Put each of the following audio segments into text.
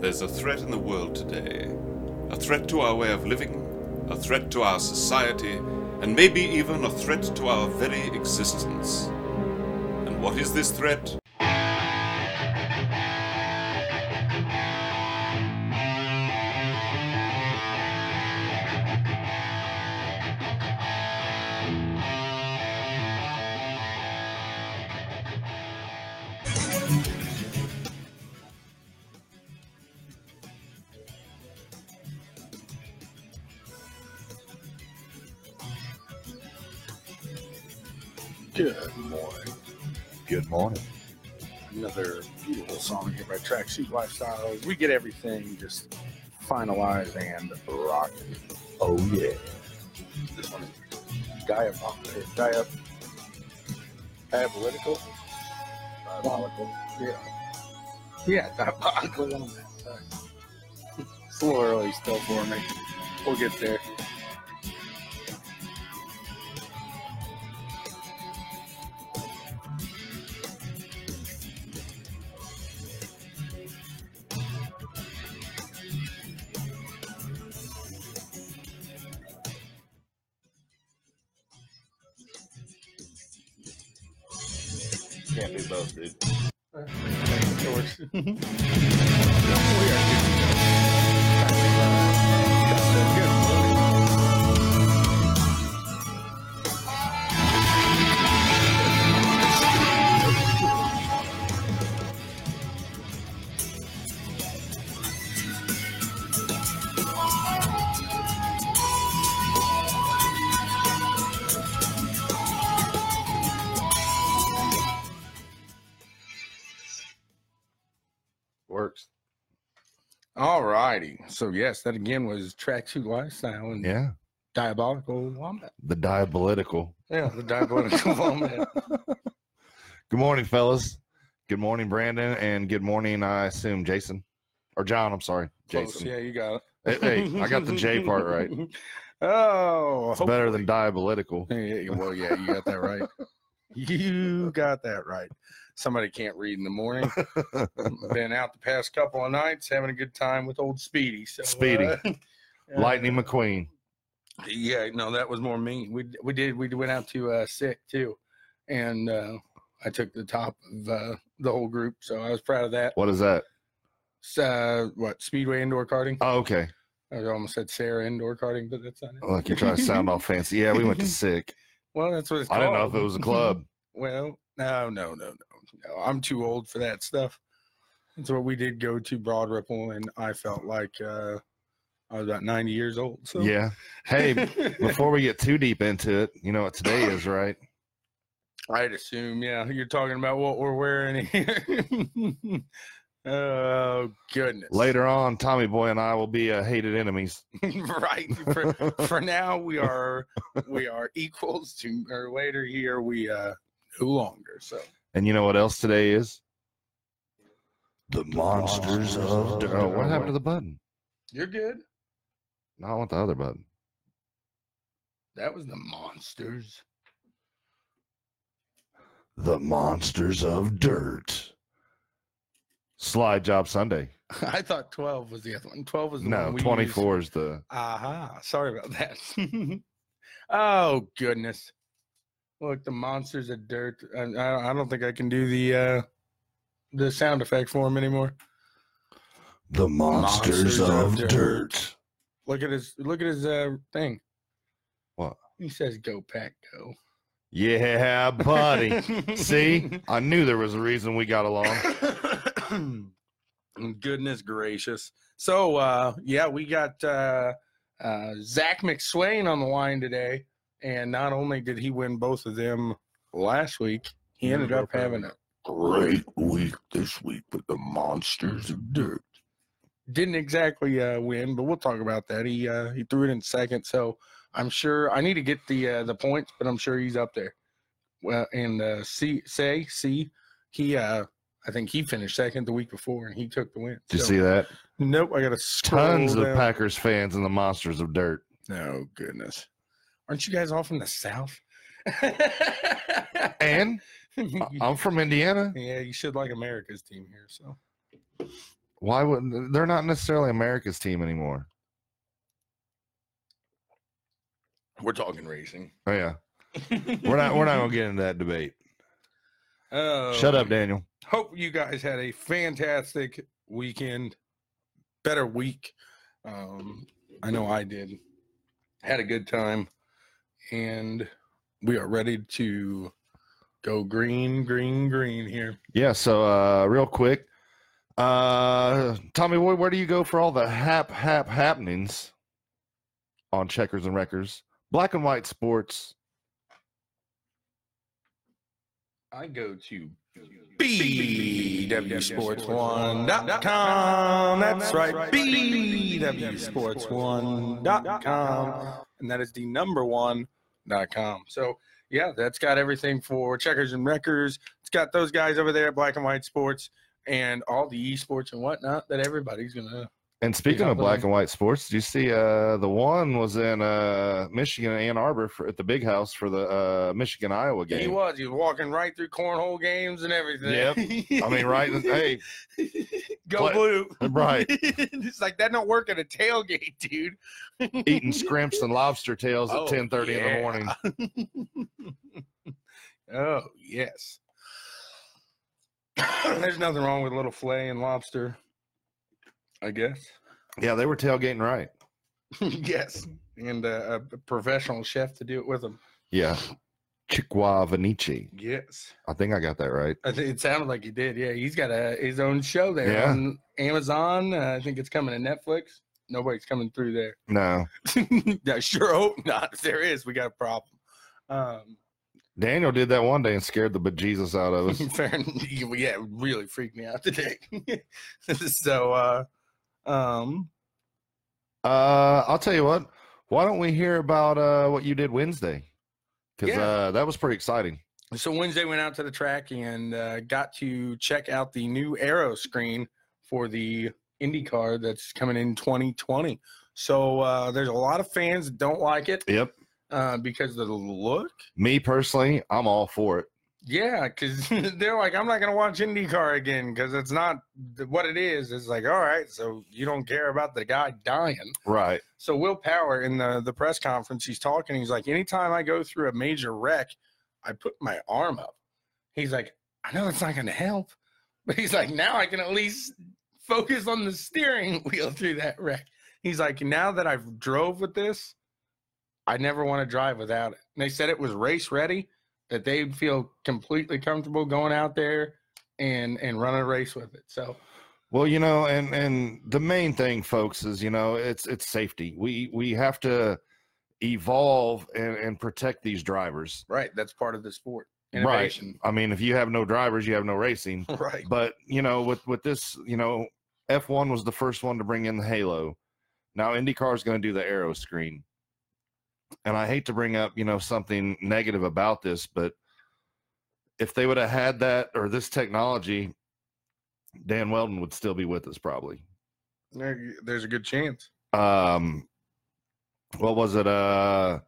There's a threat in the world today. A threat to our way of living, a threat to our society, and maybe even a threat to our very existence. And what is this threat? Tracksuit Lifestyle. We get everything just finalized and rocking. Oh yeah. This one is diabolical. Diab- diabolical? Diabolical. Yeah. Yeah, diabolical on that. It's a little early still for me. We'll get there. So yes, that again was tracksuit lifestyle and Yeah. diabolical wombat. The diabolical. Yeah, the diabolical wombat. Good morning, fellas. Good morning, Brandon, and good morning, I assume Jason or John. I'm sorry, Close. Jason. Yeah, you got it. hey, I got the J part right. Oh, It's better than diabolical. Yeah, well, yeah, you got that right. You got that right. Somebody can't read in the morning. Been out the past couple of nights having a good time with old Speedy. So, Speedy. uh, Lightning uh, McQueen. Yeah, no, that was more me. We we did we went out to uh, SIK too, and uh, I took the top of uh, the whole group, so I was proud of that. What is that? Uh, what Speedway indoor karting? Oh, okay. I almost said Sarah indoor karting, but that's not it. Like you're trying to sound all fancy. Yeah, we went to SIK. Well, that's what it's called. I didn't know if it was a club. Well, no, no, no, no, no. I'm too old for that stuff. That's what we did go to Broad Ripple, and I felt like uh, I was about 90 years old. So Yeah. Hey, before we get too deep into it, you know what today is, right? I'd assume, yeah, you're talking about what we're wearing here. oh goodness! Later on, Tommy Boy and I will be uh, hated enemies. right? For, for now, we are we are equals to, or later here we uh no longer. So And you know what else today is? The monsters of Dirt. Oh, what happened to the button? you're good. No, I want the other button. That was the monsters. The monsters of dirt. Slide Job Sunday. I thought 12 was the other one. 12 was the No, one we 24 is the. Used. Aha. Sorry about that. oh, goodness. Look, the monsters of dirt. I, I, I don't think I can do the uh the sound effect for him anymore. The Monsters monsters, of of Dirt. dirt. Look at his look at his uh thing. What? He says go pack go. Yeah, buddy. See, I knew there was a reason we got along. Goodness gracious. So uh yeah, we got uh uh Zach McSwain on the line today. And not only did he win both of them last week, he ended up having a great week this week with the monsters of dirt. didn't exactly uh win, but we'll talk about that. He uh he threw it in second, so I'm sure I need to get the uh the points, but I'm sure he's up there. Well and uh see say see he uh I think he finished second the week before and he took the win. Did you see that? Nope, I got a Tons of Packers fans and the monsters of dirt. Oh goodness, aren't you guys all from the south? And I'm from Indiana. yeah, you should like America's team here. So Why would they're not necessarily America's team anymore? We're talking racing. Oh yeah, we're not we're not gonna get into that debate. Oh, Shut up, Daniel. Hope you guys had a fantastic weekend, better week. Um, I know I did. Had a good time, and we are ready to go green, green, green here. Yeah. So uh, real quick, uh, Tommy Boy, where do you go for all the hap hap happenings on checkers and wreckers? Black and white sports. I go to BWSports1.com. That's right, BWSports1.com. And that is the number one dot com. So, yeah, that's got everything for checkers and wreckers. It's got those guys over there, Black and White Sports, and all the esports and whatnot that everybody's going to. And speaking of black and white sports, did you see uh, the one was in uh, Michigan, Ann Arbor, for, at the big house for the uh, Michigan Iowa game? He was. He was walking right through cornhole games and everything. Yep. I mean, right? Hey, Go play- blue. right. it's like that don't work at a tailgate, dude. Eating scrimps and lobster tails at Oh, ten thirty in the morning. oh yes. There's nothing wrong with a little fillet and lobster. I guess. Yeah, they were tailgating right. yes. And uh, a professional chef to do it with them. Yeah, Chiqua Venice. Yes. I think I got that right. It sounded like he did. Yeah, he's got a his own show there Yeah. on Amazon. Uh, I think it's coming to Netflix. Nobody's coming through there. No, I sure hope not. If there is, we got a problem. Um, Daniel did that one day and scared the bejesus out of us. fair, yeah, it really freaked me out today. so, uh, um, Uh, I'll tell you what. Why don't we hear about uh, what you did Wednesday? Because Yeah. uh, that was pretty exciting. so Wednesday went out to the track and uh, got to check out the new aeroscreen for the IndyCar that's coming in 2020. So uh, there's a lot of fans that don't like it Yep. uh, because of the look. Me personally, I'm all for it. Yeah, because they're like, I'm not gonna watch IndyCar again because it's not what it is. It's like, all right, so you don't care about the guy dying. Right. So Will Power in the the press conference, he's talking. He's like, anytime I go through a major wreck, I put my arm up. He's like, I know it's not gonna help, but he's like, now I can at least focus on the steering wheel through that wreck. He's like, now that I've drove with this, I never want to drive without it. And they said it was race ready, that they'd feel completely comfortable going out there and and running a race with it. So Well, you know, and and the main thing, folks, is you know, it's it's safety. We we have to evolve and, and protect these drivers. right, that's part of the sport. Right. I mean, if you have no drivers, you have no racing. Right. But you know, with with this, you know, F1 was the first one to bring in the halo. Now IndyCar is going to do the aeroscreen. And I hate to bring up, you know, something negative about this, but if they would have had that or this technology, Dan Wheldon would still be with us probably. There, there's a good chance. Um what was it uh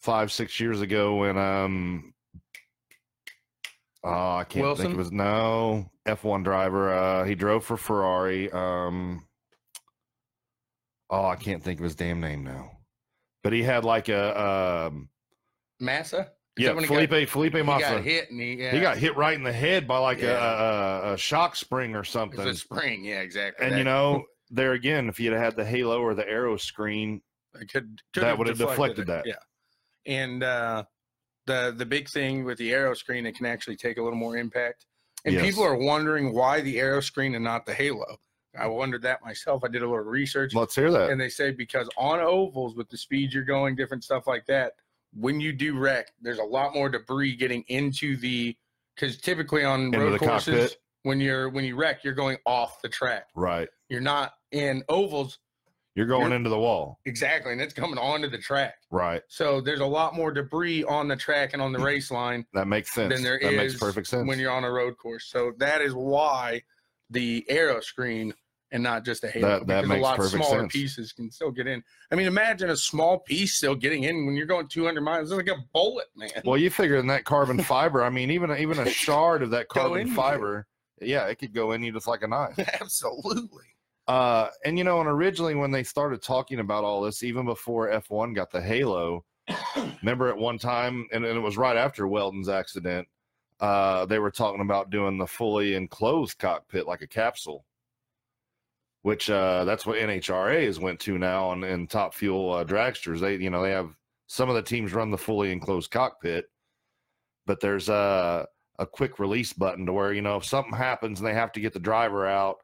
5 6 years ago when um Oh, I can't think Wilson? it was no F1 driver. Uh, he drove for Ferrari. Um, oh, I can't think of his damn name now. But he had like a um, Massa? Is yeah, he Felipe got, Felipe he Massa. got hit and he, yeah, He got hit right in the head by like Yeah. a, a, a shock spring or something. was a spring. Yeah, exactly. and That- you know, there again, if you'd have had the halo or the arrow screen, it could, could that would have deflected it, that. Yeah. And uh, the the big thing with the aeroscreen, it can actually take a little more impact. And Yes. people are wondering why the aeroscreen and not the halo. I wondered that myself. I did a little research. let's hear that. and they say because on ovals with the speed you're going different stuff like that when you do wreck there's a lot more debris getting into the because typically on Into road courses cockpit. when you're when you wreck you're going off the track right. you're not in ovals You're going You're- into the wall. exactly and it's coming onto the track Right. so there's a lot more debris on the track and on the race line That makes sense. than there that makes perfect sense. when you're on a road course so that is why the aeroscreen and not just a halo That- that because a lot perfect smaller sense. pieces can still get in. I mean, imagine a small piece still getting in when you're going 200 miles. It's like a bullet, man. Well, you figure in that carbon fiber, I mean, even even a shard of that carbon fiber Yeah, it could go in you just like a knife. Absolutely. Uh, and you know, and originally when they started talking about all this, even before F1 got the halo, remember at one time, and, and it was right after Wheldon's accident, uh, they were talking about doing the fully enclosed cockpit like a capsule, which uh, that's what NHRA has went to now on in top fuel uh, dragsters. They, you know, they have some of the teams run the fully enclosed cockpit, but there's a a quick release button to where you know if something happens and they have to get the driver out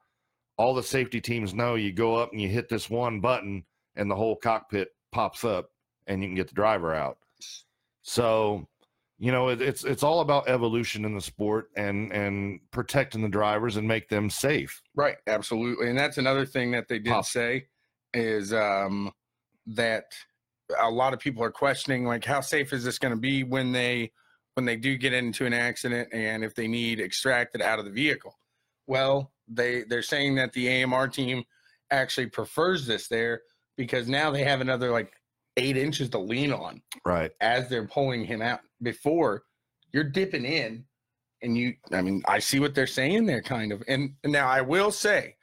all the safety teams know you go up and you hit this one button and the whole cockpit pops up and you can get the driver out. So, you know, it, it's it's all about evolution in the sport and and protecting the drivers and make them safe. Right, absolutely. And that's another thing that they did say is um, that a lot of people are questioning like how safe is this going to be when they when they do get into an accident and if they need extracted out of the vehicle. Well, they they're saying that the AMR team actually prefers this there because now they have another like 8 inches to lean on Right. as they're pulling him out. Before you're dipping in, and you, I mean, I see what they're saying there, kind of. And now I will say,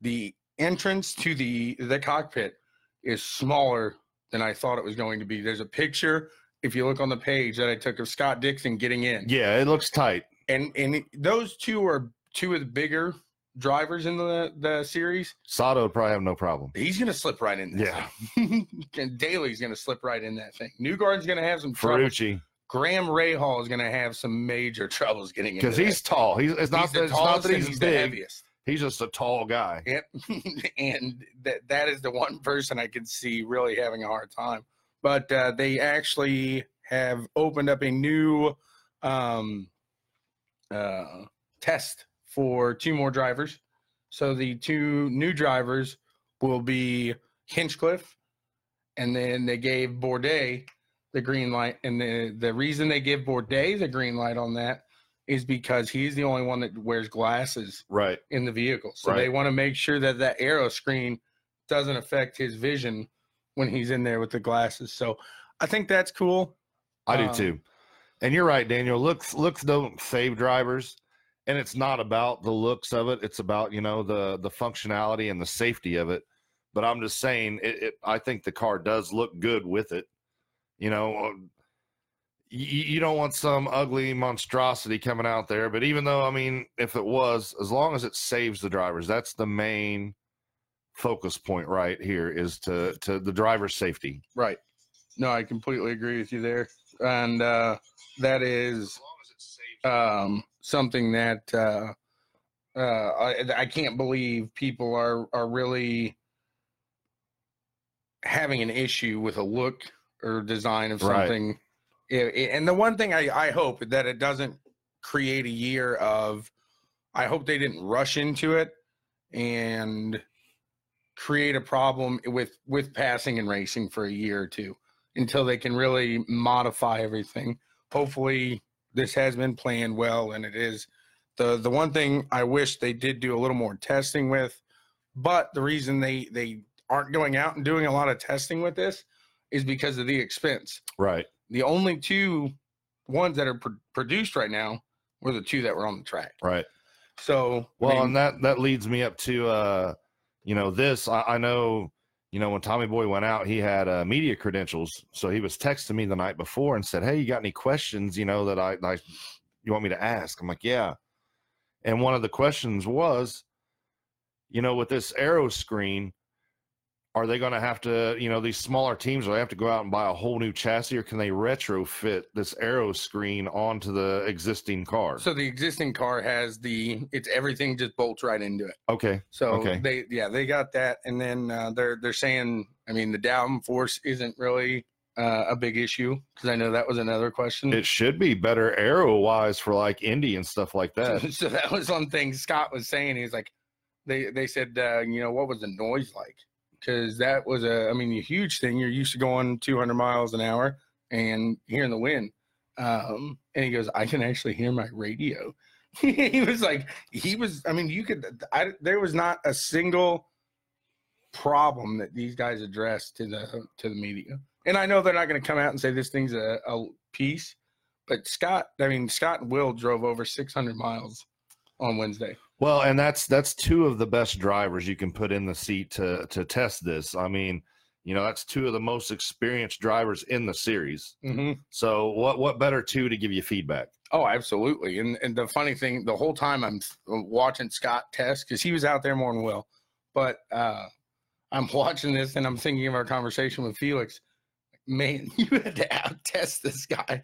the entrance to the the cockpit is smaller than I thought it was going to be. There's a picture, if you look on the page that I took of Scott Dixon getting in, Yeah, it looks tight. and and those two are two of the bigger drivers in the the series. Sato would probably have no problem. He's gonna slip right in. Yeah. and Daly's gonna slip right in that thing. Newgard's gonna have some trouble. Graham Rahal is going to have some major troubles getting into because he's tall. He's it's not He's the that, it's not that he's, he's the big. heaviest. He's just a tall guy. Yep, and that that is the one person I can see really having a hard time. But uh, they actually have opened up a new um, uh, test for two more drivers. So the two new drivers will be Hinchcliffe, and then they gave Bourdais the green light. And the the reason they give Bourdais the green light on that is because he's the only one that wears glasses Right. in the vehicle. So they want to make sure that that aeroscreen doesn't affect his vision when he's in there with the glasses. So I think that's cool. I do Um, too. And you're right, Daniel. Looks looks don't save drivers, and it's not about the looks of it. It's about you know the the functionality and the safety of it. But I'm just saying, it, it I think the car does look good with it. You know, you, you don't want some ugly monstrosity coming out there. But even though I mean, if it was, as long as it saves the drivers, that's the main focus point right here is to to the driver's safety. Right. No, I completely agree with you there. And uh, that is um, something that uh, uh, I, I can't believe people are, are really having an issue with a look or design of Right. something. I- I- and the one thing I, I hope that it doesn't create a year of, I hope they didn't rush into it and create a problem with with passing and racing for a year or two until they can really modify everything. Hopefully, this has been planned well, and it is. the The one thing I wish they did do a little more testing with, but the reason they they aren't going out and doing a lot of testing with this is because of the expense. Right. The only two ones that are pr- produced right now were the two that were on the track. Right. So, I Well, mean, and that that leads me up to uh, you know, this. I, I know, you know, when Tommy Boy went out, he had uh, media credentials, so he was texting me the night before and said, "Hey, you got any questions? You know that I, I you want me to ask?" I'm like, "Yeah." And one of the questions was, you know, with this aeroscreen, are they going to have to, you know, these smaller teams, do they have to go out and buy a whole new chassis, or can they retrofit this aeroscreen onto the existing car? so the existing car has the it's everything just bolts right into it. okay, So Okay. they yeah they got that, and then uh, they're they're saying I mean the downforce isn't really uh, a big issue because I know that was another question. It should be better arrow wise for like Indy and stuff like that. so that was one thing Scott was saying. He's like, they they said, uh, you know, what was the noise like? Because that was a, I mean, a huge thing. You're used to going 200 miles an hour and hearing the wind. Um, and he goes, I can actually hear my radio. he was like, he was. I mean, you could. I there was not a single problem that these guys addressed to the to the media. And I know they're not going to come out and say this thing's a, a piece, but Scott, I mean, Scott and Will drove over 600 miles on Wednesday. Well, and that's that's two of the best drivers you can put in the seat to to test this. I mean, you know, that's two of the most experienced drivers in the series. Mm-hmm. So what what better two to give you feedback? Oh, absolutely. And and the funny thing, the whole time I'm watching Scott test because he was out there more than Will, but uh, I'm watching this and I'm thinking of our conversation with Felix. Man, you had to out test this guy.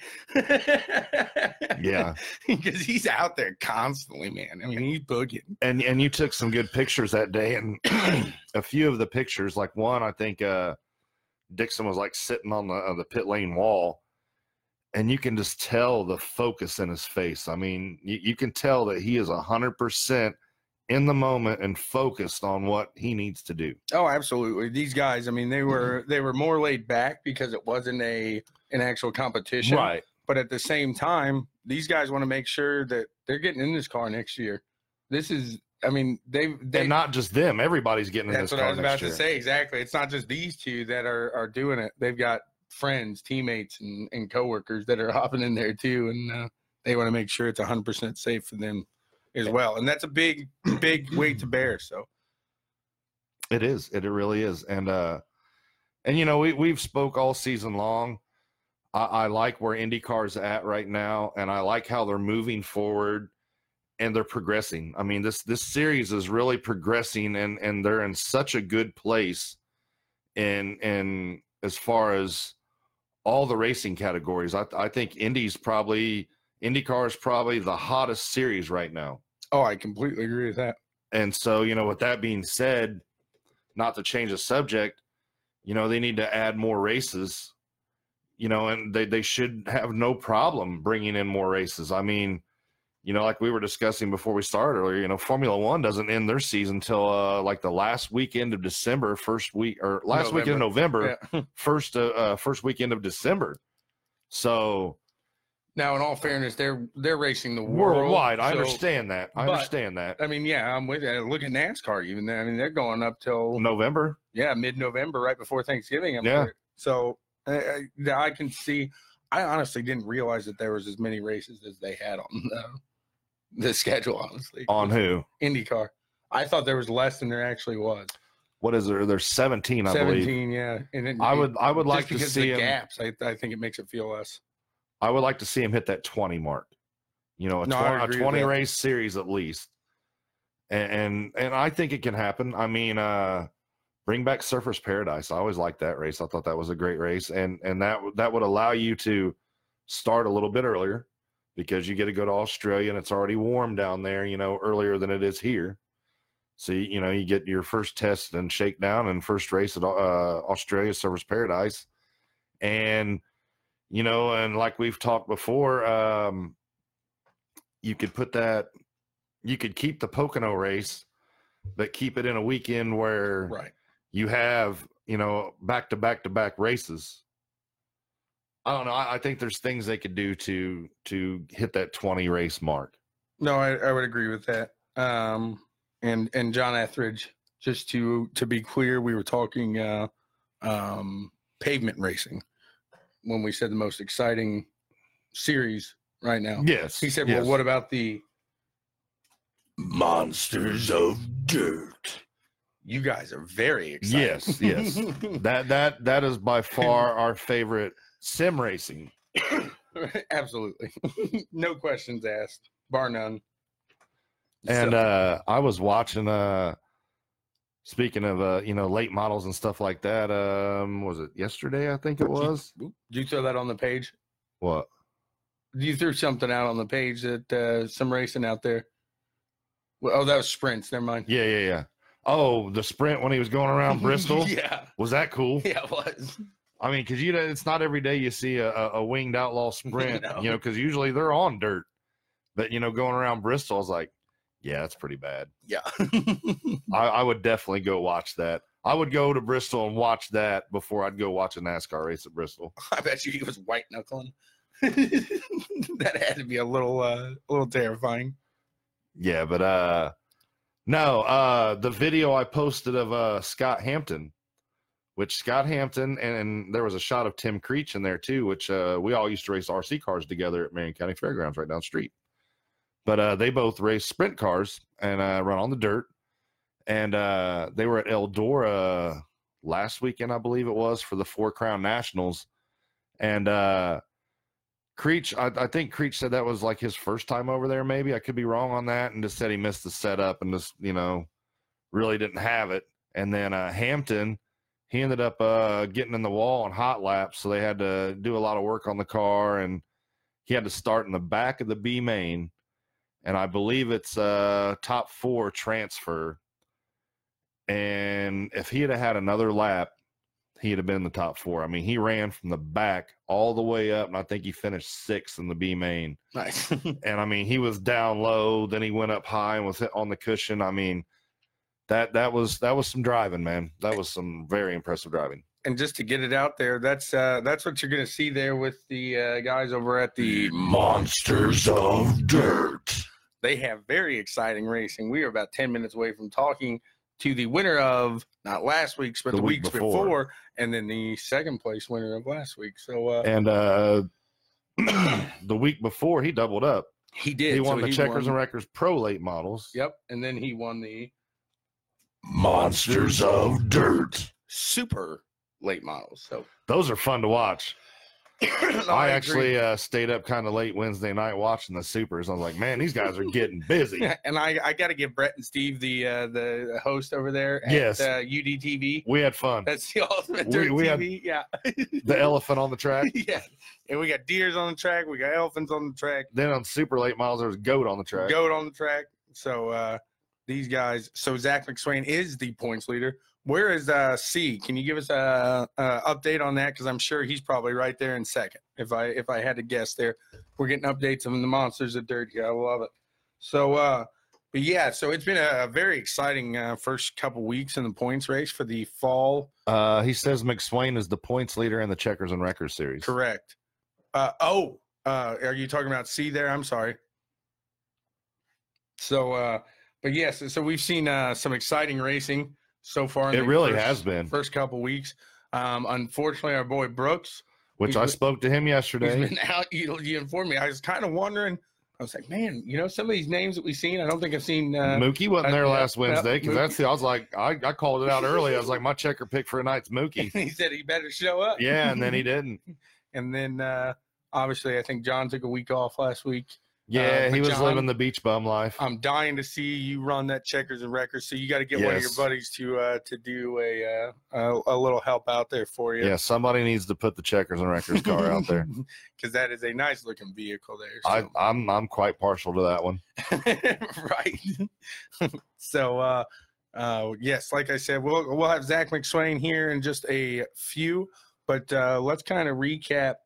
Yeah. because he's out there constantly, man. I mean, he's boogieing. And and you took some good pictures that day, and a few of the pictures, like one, I think uh Dixon was like sitting on the uh, the pit lane wall, and you can just tell the focus in his face. I mean, you, you can tell that he is a hundred percent in the moment and focused on what he needs to do. Oh, absolutely. These guys, I mean, they were they were more laid back because it wasn't a an actual competition. Right. But at the same time, these guys want to make sure that they're getting in this car next year. This is, I mean, they they and not just them. Everybody's getting in this car. That's what I was about year. to say. Exactly. It's not just these two that are are doing it. They've got friends, teammates, and and coworkers that are hopping in there too, and uh, they want to make sure it's 100 percent safe for them as well. And that's a big big weight to bear. So It is. It, it really is. And uh and you know, we we've spoke all season long. I, I like where IndyCar's at right now, and I like how they're moving forward and they're progressing. I mean, this this series is really progressing and and they're in such a good place in in as far as all the racing categories. I I think Indy's probably IndyCar is probably the hottest series right now. oh, I completely agree with that. And so, you know, with that being said, not to change the subject, you know, they need to add more races, you know, and they, they should have no problem bringing in more races. I mean, you know, like we were discussing before we started earlier, you know, Formula One doesn't end their season until uh, like the last weekend of December, first week or last weekend of November, Yeah. first uh, uh, first weekend of December. So Now, in all fairness, they're they're racing the world worldwide, I so- understand that. I but- understand that. I mean, yeah, I'm with you. Look at NASCAR. Even then, I mean, they're going up till November, yeah, mid-November, right before Thanksgiving. I'm Yeah. sure. So I, I, I can see. I honestly didn't realize that there was as many races as they had on the, the schedule. Honestly, on who? IndyCar. I thought there was less than there actually was. What is there? There's 17, I believe. Seventeen, yeah. And it, I would I would like to see the him. gaps. I, I think it makes it feel less. I would like to see him hit that 20 mark. You know, a, No, I 20, a agree with 20 that. race series at least. And, and and I think it can happen. I mean, uh bring back Surfers Paradise. I always liked that race. I thought that was a great race, and and that that would allow you to start a little bit earlier because you get to go to Australia and it's already warm down there. You know, earlier than it is here. So you you know you get your first test and shakedown and first race at uh, Australia Surfers Paradise, and you know, and like we've talked before, um, you could put that, you could keep the Pocono race, but keep it in a weekend where Right. you have, you know, back to back to back races. I don't know. I, I think there's things they could do to to hit that 20 race mark. No, I, I would agree with that. Um, and and John Etheridge, just to to be clear, we were talking uh, um, pavement racing when we said the most exciting series right now. Yes. He said, yes. "Well, what about the monsters of dirt?" You guys are very excited. Yes, yes. that that that is by far our favorite sim racing. Absolutely, no questions asked, bar none. And So- uh I was watching uh speaking of uh you know late models and stuff like that um was it yesterday I think it was Did you throw that on the page? what You threw something out on the page that uh, some racing out there. Well, oh, that was sprints. Never mind. yeah yeah yeah oh the sprint when he was going around Bristol yeah, was that cool yeah, it was. I mean because you know it's not every day you see a, a, a winged outlaw sprint No. you know because usually they're on dirt but you know going around Bristol I was like yeah that's pretty bad Yeah, I, I would definitely go watch that I would go to Bristol and watch that before I'd go watch a NASCAR race at Bristol. I bet you he was white knuckling. that had to be a little, uh, a little terrifying. Yeah, but uh no, uh the video I posted of uh Scott Hampton, which Scott Hampton and, and there was a shot of Tim Creech in there too, which uh we all used to race RC cars together at Marion County Fairgrounds right down the street. But uh, they both race sprint cars and uh, run on the dirt. And uh, they were at Eldora last weekend, I believe it was, for the Four Crown Nationals. And uh, Creech, I, I think Creech said that was like his first time over there. Maybe I could be wrong on that, and just said he missed the setup and just you know really didn't have it. And then uh, Hampton, he ended up uh, getting in the wall on hot laps, so they had to do a lot of work on the car, and he had to start in the back of the B main, and I believe it's a top four transfer. And if he had had another lap, he'd have been in the top four. I mean, he ran from the back all the way up, and I think he finished sixth in the B main. Nice. And I mean, he was down low, then he went up high and was hit on the cushion. I mean, that that was that was some driving, man. That was some very impressive driving. and just to get it out there, that's uh, that's what you're going to see there with the uh, guys over at the Monsters of Dirt. They have very exciting racing. We are about ten minutes away from talking to the winner of not last week's, but The the, week weeks before. before. and then the second place winner of last week. So uh, And uh the week before, he doubled up. he did. He won So the Checkers won- and Wreckers Pro late models. Yep, and then he won the Monsters of Dirt. super late models. So Those are fun to watch. No, I, agree. actually uh, stayed up kind of late Wednesday night watching the supers. I was like, man, these guys are getting busy. and I, I got to give Brett and Steve the uh, the host over there at Yes. uh, UDTV. We had fun. That's the ultimate We- we TV. yeah, The elephant on the track. yeah. And we got deers on the track. We got elephants on the track. Then on super late miles, there was goat on the track. Goat on the track. So uh, these guys. So Zach McSwain is the points leader. Where is uh, C? Can you give us a, a update on that? Because I'm sure he's probably right there in second. If I if I had to guess, there we're getting updates on the monsters of dirt here. I love it. So, uh, but yeah, so it's been a, very exciting uh, first couple weeks in the points race for the fall. Uh, he says McSwain is the points leader in the Checkers and Wreckers series. Correct. Uh, oh, uh, are you talking about C there? I'm sorry. So, uh, but yes, so we've seen uh, some exciting racing so far. in It really first- has been. First couple weeks. Um, unfortunately, our boy Brooks, Which I been- spoke to him he's yesterday. been out. You, you informed me. I was kind of wondering. I was like, man, you know, some of these names that we've seen, I don't think I've seen. Uh, Mookie wasn't uh, there yeah, last yeah, Wednesday because that's the. I was like, I, I called it out early. I was like, my checker pick for tonight's Mookie. he said he better show up. Yeah, and then he didn't. And then uh, obviously, I think John took a week off last week. Yeah, but he was John- living the beach bum life. I'm dying to see you run that checkers and wreckers. So you got to get one of your buddies to uh, to do a, uh, a a little help out there for you. Yeah, somebody needs to put the checkers and wreckers car out there. because that is a nice looking vehicle there. I, So. I'm I'm quite partial to that one. right. so uh, uh, yes, like I said, we'll we'll have Zach McSwain here in just a few, but uh, let's kind of recap.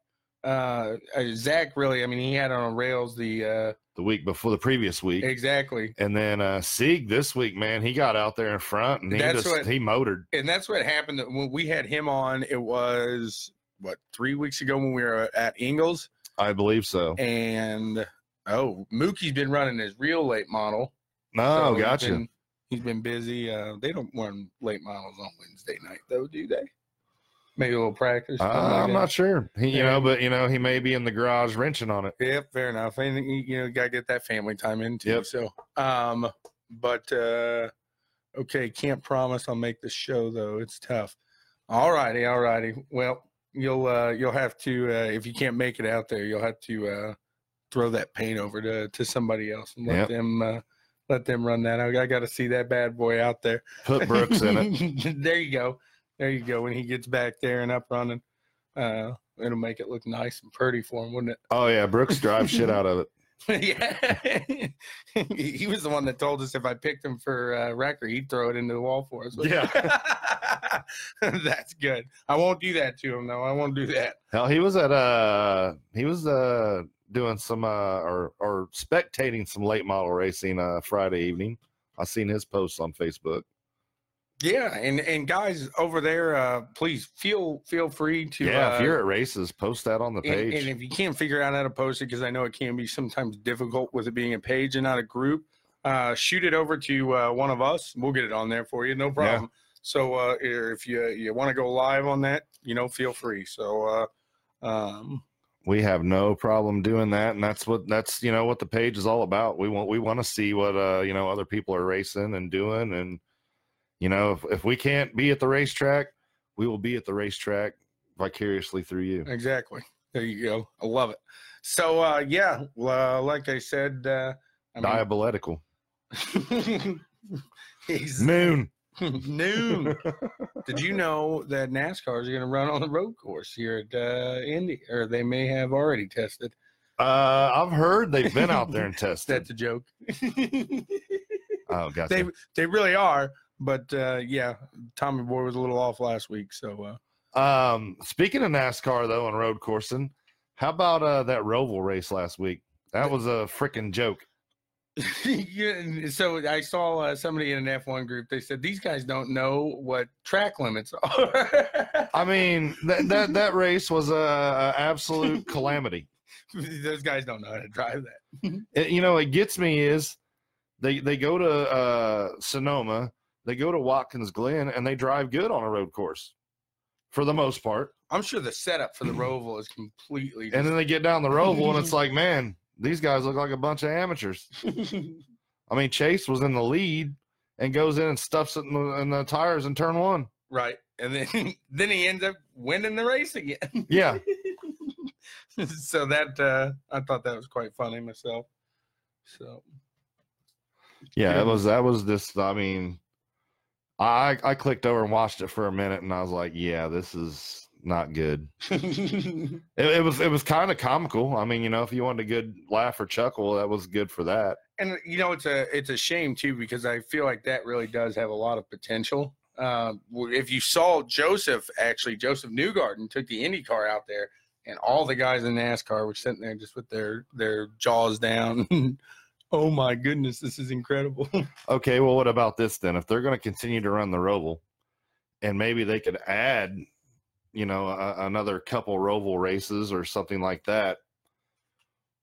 Uh, uh, Zach really, I mean, he had on rails the uh, The week before the previous week, exactly. and then uh Sieg this week, man, he got out there in front and he That's just what- he motored. and that's what happened when we had him on it was what three weeks ago when we were at Ingles I believe so. and oh Mookie's been running his real late model No, So he's gotcha. been- he's been busy uh they don't run late models on Wednesday night though do they maybe a little practice Uh, I'm not sure. He, you Yeah. know, but you know, he may be in the garage wrenching on it. Yep, fair enough. And you you know, gotta get that family time in too. Yep. So, um, but uh, okay, can't promise I'll make the show though. It's tough. All righty, all righty. Well, you'll uh, you'll have to uh, if you can't make it out there, you'll have to uh, throw that paint over to to somebody else and let Yep. them uh, let them run that. I, I got to see that bad boy out there. Put Brooks in it. there you go. There you go. When he gets back there and up running, uh, it'll make it look nice and pretty for him, wouldn't it? Oh yeah, Brooks drives shit out of it. yeah, he was the one that told us if I picked him for uh, record, he'd throw it into the wall for us. Yeah, that's good. I won't do that to him though. I won't do that. Hell, he was at uh he was uh doing some uh or or spectating some late model racing uh Friday evening. I seen his posts on Facebook. Yeah, and and guys over there, uh, please feel feel free to. yeah, uh, if you're at races, post that on the page. and if you can't figure out how to post it, because I know it can be sometimes difficult with it being a page and not a group, uh, shoot it over to uh, one of us. We'll get it on there for you, no problem. So uh, if you you want to go live on that, you know, feel free. So, uh, um, we have no problem doing that, and that's what that's you know what the page is all about. We want we want to see what uh you know other people are racing and doing, and you know if if we can't be at the racetrack, we will be at the racetrack vicariously through you. Exactly. There you go. I love it. So uh, yeah, uh, like I said, uh, I Diaboletical noon. noon. Did you know that NASCAR is going to run on the road course here at uh, Indy, or they may have already tested? Uh, I've heard they've been out there and tested. That's a joke. oh, gotcha. they they really are, but uh, yeah, Tommy Boy was a little off last week, so uh, Um, speaking of NASCAR though and road coursing, how about uh that Roval race last week? That was a freaking joke. yeah, so I saw uh, somebody in an F1 group. They said these guys don't know what track limits are. I mean, that that that race was a, a absolute calamity. Those guys don't know how to drive that. It- you know, it gets me is they they go to uh Sonoma, they go to Watkins Glen, and they drive good on a road course for the most part. I'm sure the setup for the Roval is completely. And then they get down the Roval, and it's like, man, these guys look like a bunch of amateurs. I mean, Chase was in the lead and goes in and stuffs it in the, in the tires in turn one. right, and then then he ends up winning the race again. Yeah. so that uh, I thought that was quite funny myself. So Yeah, Yeah. it was that was this. I mean, I I clicked over and watched it for a minute, and I was like, yeah, this is not good. It, it was it was kind of comical. I mean, you know, if you wanted a good laugh or chuckle, that was good for that. and you know it's a it's a shame too because I feel like that really does have a lot of potential. Um, if you saw Josef actually Josef Newgarden took the Indy car out there, and all the guys in NASCAR were sitting there just with their their jaws down. oh my goodness, this is incredible. Okay, well, what about this then? If they're going to continue to run the Roval, and maybe they could add, you know, a, another couple Roval races or something like that,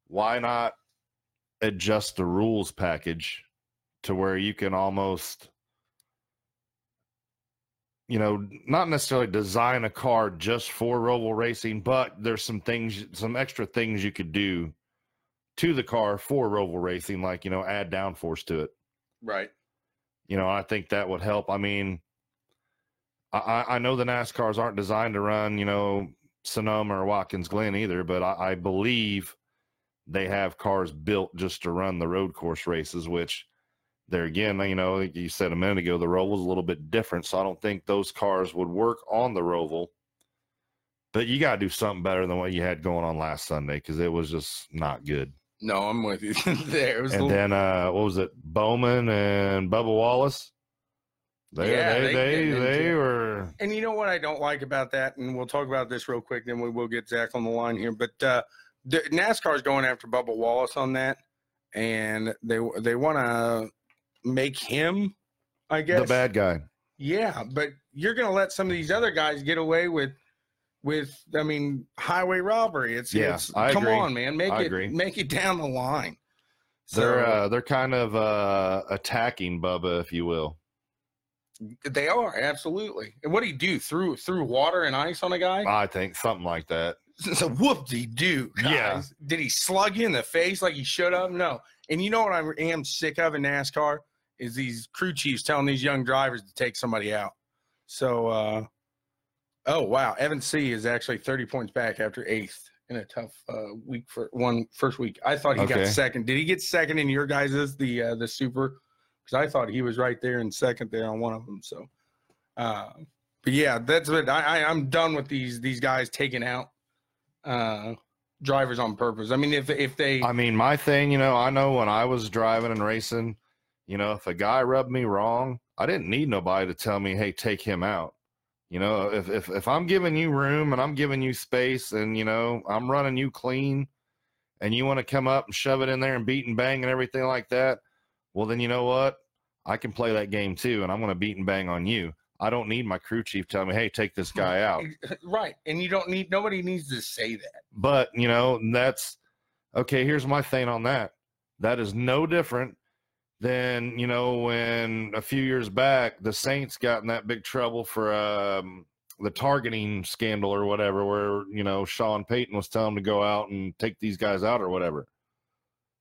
why not adjust the rules package to where you can almost, you know, not necessarily design a car just for Roval racing, but there's some things, some extra things you could do to the car for Roval racing, like, you know, add downforce to it. Right. you know i think that would help. I mean i I- know the nascars aren't designed to run you know sonoma or watkins glen either but i, I believe they have cars built just to run the road course races which there again you know you said a minute ago the roval's a little bit different so i don't think those cars would work on the roval. But you got to do something better than what you had going on last sunday because it was just not good No, I'm with you there. Was and little- then uh what was it? Bowman and bubba wallace? They Yeah, they they they, they, were And you know what I don't like about that, and we'll talk about this real quick, then we will get Zach on the line here. But uh, the, NASCAR's going after Bubba Wallace on that, and they they want to make him, I guess, the bad guy. Yeah, but you're going to let some of these other guys get away with with I mean highway robbery. It's Yeah, it's I come agree. on, man, make I it agree. make it down the line. they're uh they're kind of uh attacking bubba if you will they are absolutely. And what do you do through through water and ice on a guy? i think something like that It's a whoop de do. Yeah. Did he slug you in the face like he should have? No. And you know what I am sick of in NASCAR is these crew chiefs telling these young drivers to take somebody out. So, uh, oh wow, Evan C is actually 30 points back after eighth in a tough uh, week for one first week. I thought he Okay. got second. Did he get second in your guys's the uh, the super? Because I thought he was right there in second there on one of them. So, uh, but yeah, that's what I, I I'm done with these these guys taking out uh drivers on purpose. I mean, if if they i mean my thing you know i know when i was driving and racing you know if a guy rubbed me wrong i didn't need nobody to tell me hey take him out you know if if, if i'm giving you room and i'm giving you space and you know i'm running you clean and you want to come up and shove it in there and beat and bang and everything like that well then you know what? I can play that game too and i'm going to beat and bang on you. I don't need my crew chief telling me hey take this guy out. Uh, right, and you don't need nobody needs to say that. but you know that's okay here's my thing on that. That is no different than you know when a few years back the saints got in that big trouble for um the targeting scandal or whatever, where you know Sean Payton was telling to go out and take these guys out or whatever.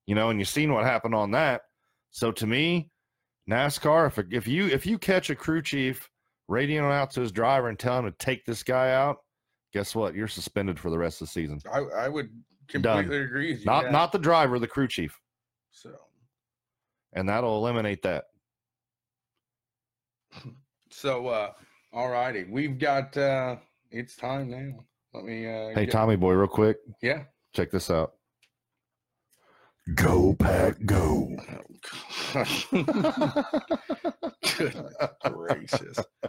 You know, and you've seen what happened on that. So to me, NASCAR, if if you if you catch a crew chief radioing out to his driver and telling him to take this guy out, guess what? You're suspended for the rest of the season. I, I would completely agree with you. Not yeah. not the driver, the crew chief, so. And that'll eliminate that. So, uh, all righty, we've got. uh It's time now. Let me. uh Hey, get- Tommy boy, real quick, Yeah. check this out. Go, Pack, go. Goodness gracious.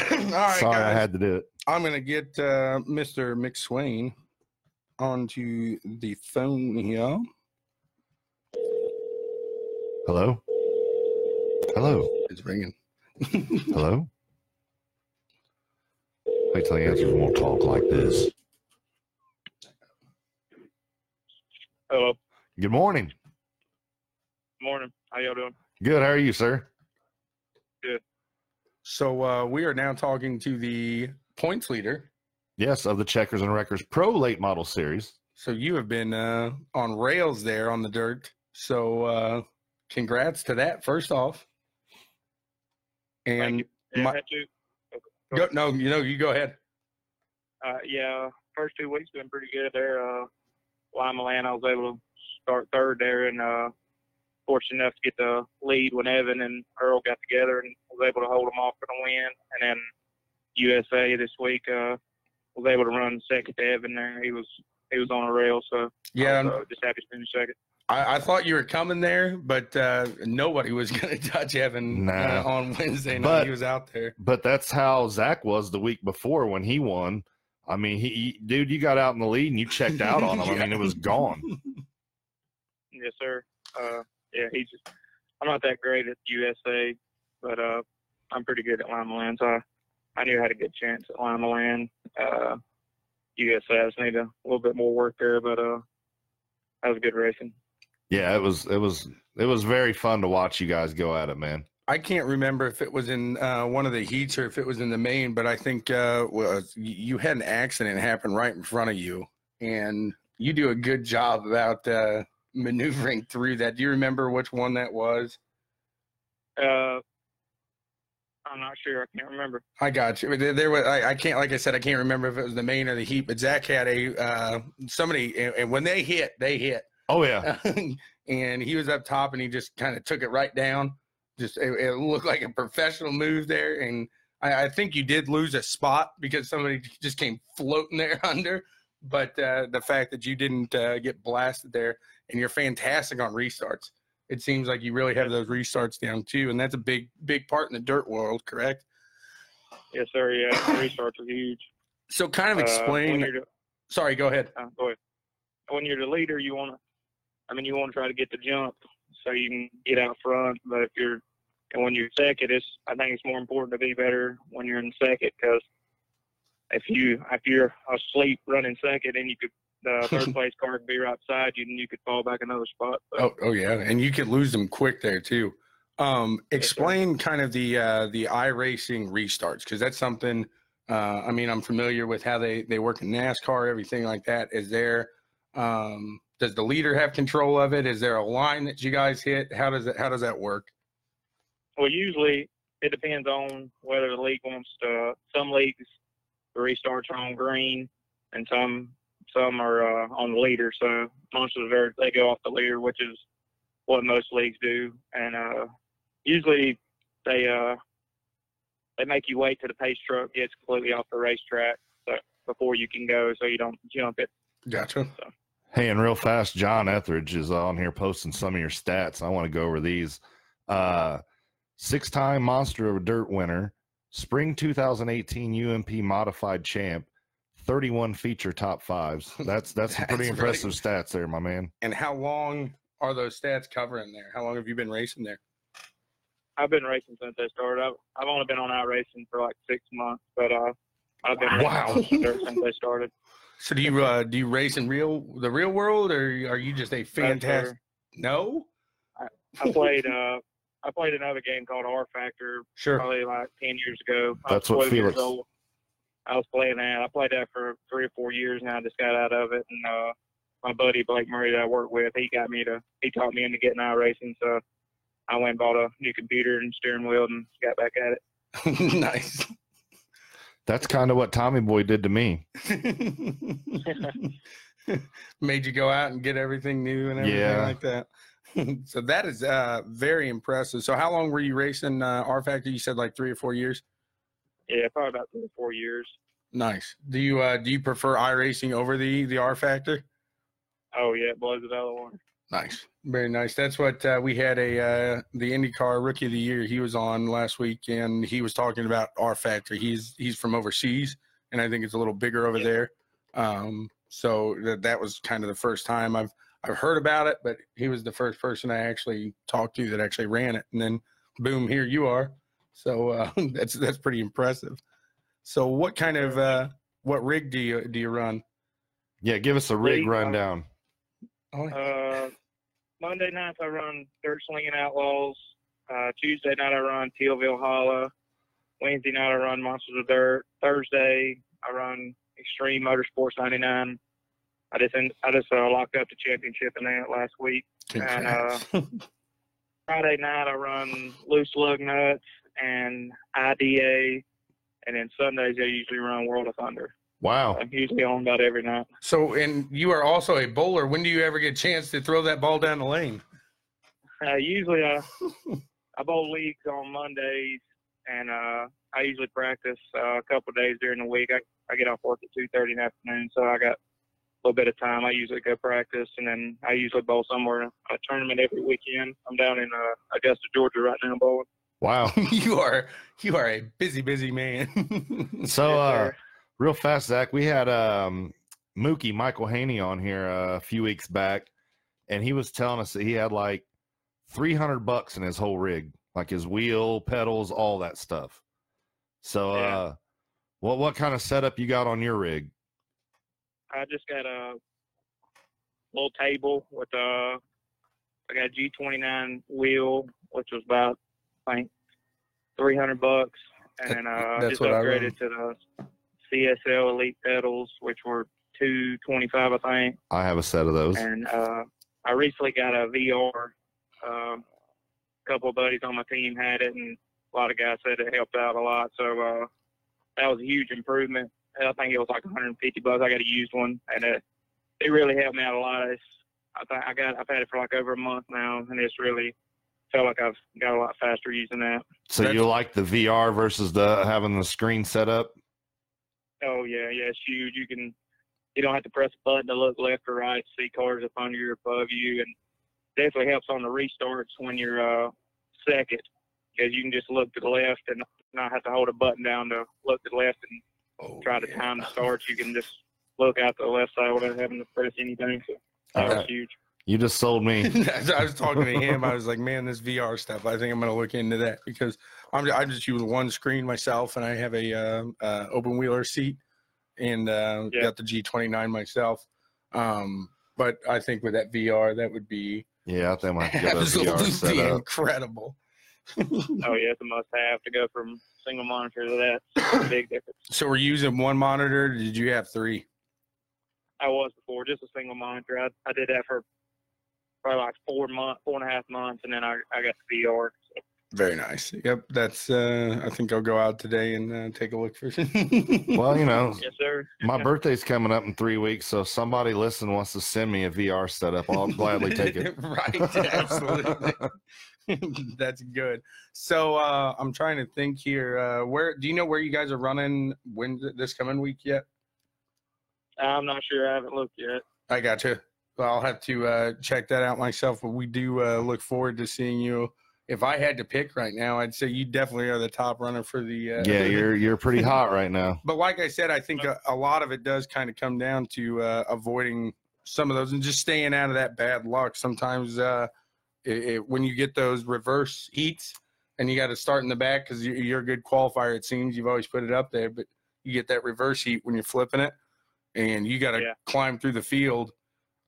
all right, Sorry, I had to do it. I'm gonna get uh, Mr. McSwain onto the phone here. Hello, hello, It's ringing. hello. Wait till he answers. You won't talk like this. Hello. Good morning. Morning. How y'all doing? Good. How are you, sir? Good. So uh, we are now talking to the points leader. Yes, of the Checkers and Wreckers Pro Late Model Series. So you have been uh, on rails there on the dirt. So uh, congrats to that. First off, and my- I had to. go, no, you know, you go ahead. Uh, yeah, first two weeks been pretty good there. Uh, Limaland, I was able to start third there, and uh, fortunate enough to get the lead when Evan and Earl got together, and was able to hold them off for the win. And then USA this week uh, was able to run second to Evan there. He was he was on a rail, so Yeah, was, uh, just happy to finish second. I, I thought you were coming there, but uh, nobody was going to touch Evan Nah. uh, on Wednesday night. But- he was out there. But that's how Zach was the week before when he won. I mean, he, he dude, you got out in the lead and you checked out on him. I mean, it was gone. Yes, sir. Uh, yeah, he's just. I'm not that great at USA, but uh, I'm pretty good at Limaland. So I, I knew I had a good chance at Limaland. Uh, USA, I just need a little bit more work there, but uh, that was good racing. Yeah, it was it was it was very fun to watch you guys go at it, man. I can't remember if it was in uh, one of the heats or if it was in the main, but I think uh, was you had an accident happen right in front of you, and you do a good job about uh, maneuvering through that. Do you remember which one that was? Uh, I'm not sure. I can't remember. I got you. There, there was. I, I can't. Like I said, I can't remember if it was the main or the heat. But Zach had a uh, somebody, and, and when they hit, they hit. Oh yeah, and he was up top and he just kind of took it right down. Just it, it looked like a professional move there, and I, I think you did lose a spot because somebody just came floating there under. But uh, the fact that you didn't uh, get blasted there, and you're fantastic on restarts. It seems like you really have those restarts down too, and that's a big, big part in the dirt world, correct? Yes, sir. Yeah, restarts are huge. So, kind of Uh, explain. when you're the, sorry, go ahead. uh, go ahead. When you're the leader, you want to. I mean, you want to try to get the jump so you can get out front. But if you're and when you're second, it's I think it's more important to be better when you're in second because if you if you're asleep running second, then you could the third place car could be right beside you, and you could fall back another spot. But, Oh, oh yeah, and you could lose them quick there too. Um, Yes, explain kind of the uh, the iRacing restarts because that's something. Uh, I mean, I'm familiar with how they they work in NASCAR, everything like that. Is there? Um, does the leader have control of it? Is there a line that you guys hit? How does it? How does that work? Well, usually it depends on whether the league wants to. Some leagues the restarts are on green, and some some are uh, on the leader. So most of the very, they go off the leader, which is what most leagues do. And uh, usually they uh, they make you wait till the pace truck gets completely off the racetrack so, before you can go, so you don't jump it. Gotcha. Hey, and real fast, John Etheridge is on here posting some of your stats. I want to go over these. Uh, Six time Monster of Dirt winner, spring 2018 UMP modified champ, 31 feature top fives. That's that's some pretty That's impressive stats there, my man. And how long are those stats covering there? How long have you been racing there? I've been racing since I started. I've, I've only been on out racing for like six months, but uh, I've been Wow. racing dirt since I started. So do you uh, do you race in real the real world, or are you just a That's fantastic? No, I played uh, I played another game called rFactor sure. probably like ten years ago. I was That's what Felix- old. I was playing that. I played that for three or four years and I just got out of it, and uh, my buddy Blake Murray that I work with, he got me to, he taught me into getting racing. So I went and bought a new computer and steering wheel and got back at it. nice. That's kind of what Tommy Boy did to me. Made you go out and get everything new and everything Yeah. like that. so that is uh, very impressive. So how long were you racing uh, rFactor? You said like three or four years. Yeah, probably about three or four years. Nice. Do you uh, do you prefer iRacing over the the rFactor? Oh yeah, it blows it out of the water. Nice, very nice. That's what uh, we had a uh, the IndyCar Rookie of the Year. He was on last week, and he was talking about rFactor. He's he's from overseas, and I think it's a little bigger over Yeah. there. Um, so that that was kind of the first time I've I've heard about it, but he was the first person I actually talked to that actually ran it, and then boom, here you are. So uh, that's that's pretty impressive. So what kind of uh, what rig do you do you run? Yeah, give us a rig Rig, rundown. Oh, Uh, Monday nights I run Dirt Slinging Outlaws. Uh, Tuesday night I run Tealville Hollow. Wednesday night I run Monsters of Dirt. Thursday I run Extreme Motorsports 99. I just I just uh, locked up the championship in that last week. And, uh. Friday night I run Loose Lug Nuts and IDA. And then Sundays I usually run World of Thunder. Wow. I'm usually on about every night. So, and you are also a bowler. When do you ever get a chance to throw that ball down the lane? Uh, usually, I I bowl leagues on Mondays, and uh, I usually practice uh, a couple of days during the week. I, I get off work at two thirty in the afternoon, so I got a little bit of time. I usually go practice, and then I usually bowl somewhere a tournament every weekend. I'm down in uh, Augusta, Georgia, right now bowling. Wow. you are you are a busy, busy man. So, Yes, uh, sir. Real fast, Zach, we had um, Mookie Michael Haney on here uh, a few weeks back, and he was telling us that he had like 300 bucks in his whole rig, like his wheel, pedals, all that stuff. So, Yeah. uh, what what kind of setup you got on your rig? I just got a little table with uh, I got a G29 wheel, which was about I think 300 bucks, and then uh, That's just what I upgraded to the CSL Elite pedals, which were 225, I think. I have a set of those. And uh, I recently got a VR. Um, a couple of buddies on my team had it, and a lot of guys said it helped out a lot. So uh, that was a huge improvement. I think it was like 150 bucks. I got a used one, and it it really helped me out a lot. It's, I think I got I've had it for like over a month now, and it's really felt like I've got a lot faster using that. So That's- you like the VR versus the having the screen set up? Oh yeah, yeah, it's huge. You can you don't have to press a button to look left or right, see cars up under you, above you, and definitely helps on the restarts when you're uh, second because you can just look to the left and not have to hold a button down to look to the left and Oh, try to time the starts. You can just look out to the left side without having to press anything. So that Okay. was huge. You just sold me. I was talking to him, I was like, "Man, this VR stuff. I think I'm going to look into that because I'm I just use one screen myself, and I have a uh, uh, open wheeler seat, and uh, Yeah. got the G29 myself. Um, but I think with that VR, that would be Yeah, I think I might have to get a VR absolutely incredible. Oh yeah, it's a must have to go from single monitor to that. A big difference. So we're using one monitor. Did you have three? I was before, just a single monitor. I, I did that for probably like four months, four and a half months, and then I, I got the VR. So, Very nice. Yep, that's. Uh, I think I'll go out today and uh, take a look for. Well, you know, yes, sir. my birthday's coming up in three weeks, so if somebody listen wants to send me a VR setup, I'll gladly take it. right, absolutely. That's good. So uh, I'm trying to think here. Uh, where do you know where you guys are running when this coming week yet? I'm not sure. I haven't looked yet. I got you. Well, I'll have to uh, check that out myself. But we do uh, look forward to seeing you. If I had to pick right now, I'd say you definitely are the top runner for the. Uh, Yeah, you're you're pretty hot right now. But like I said, I think a, a lot of it does kind of come down to uh, avoiding some of those and just staying out of that bad luck. Sometimes uh, it, it, when you get those reverse heats and you got to start in the back because you're, you're a good qualifier, it seems you've always put it up there, but you get that reverse heat when you're flipping it and you got to Yeah. climb through the field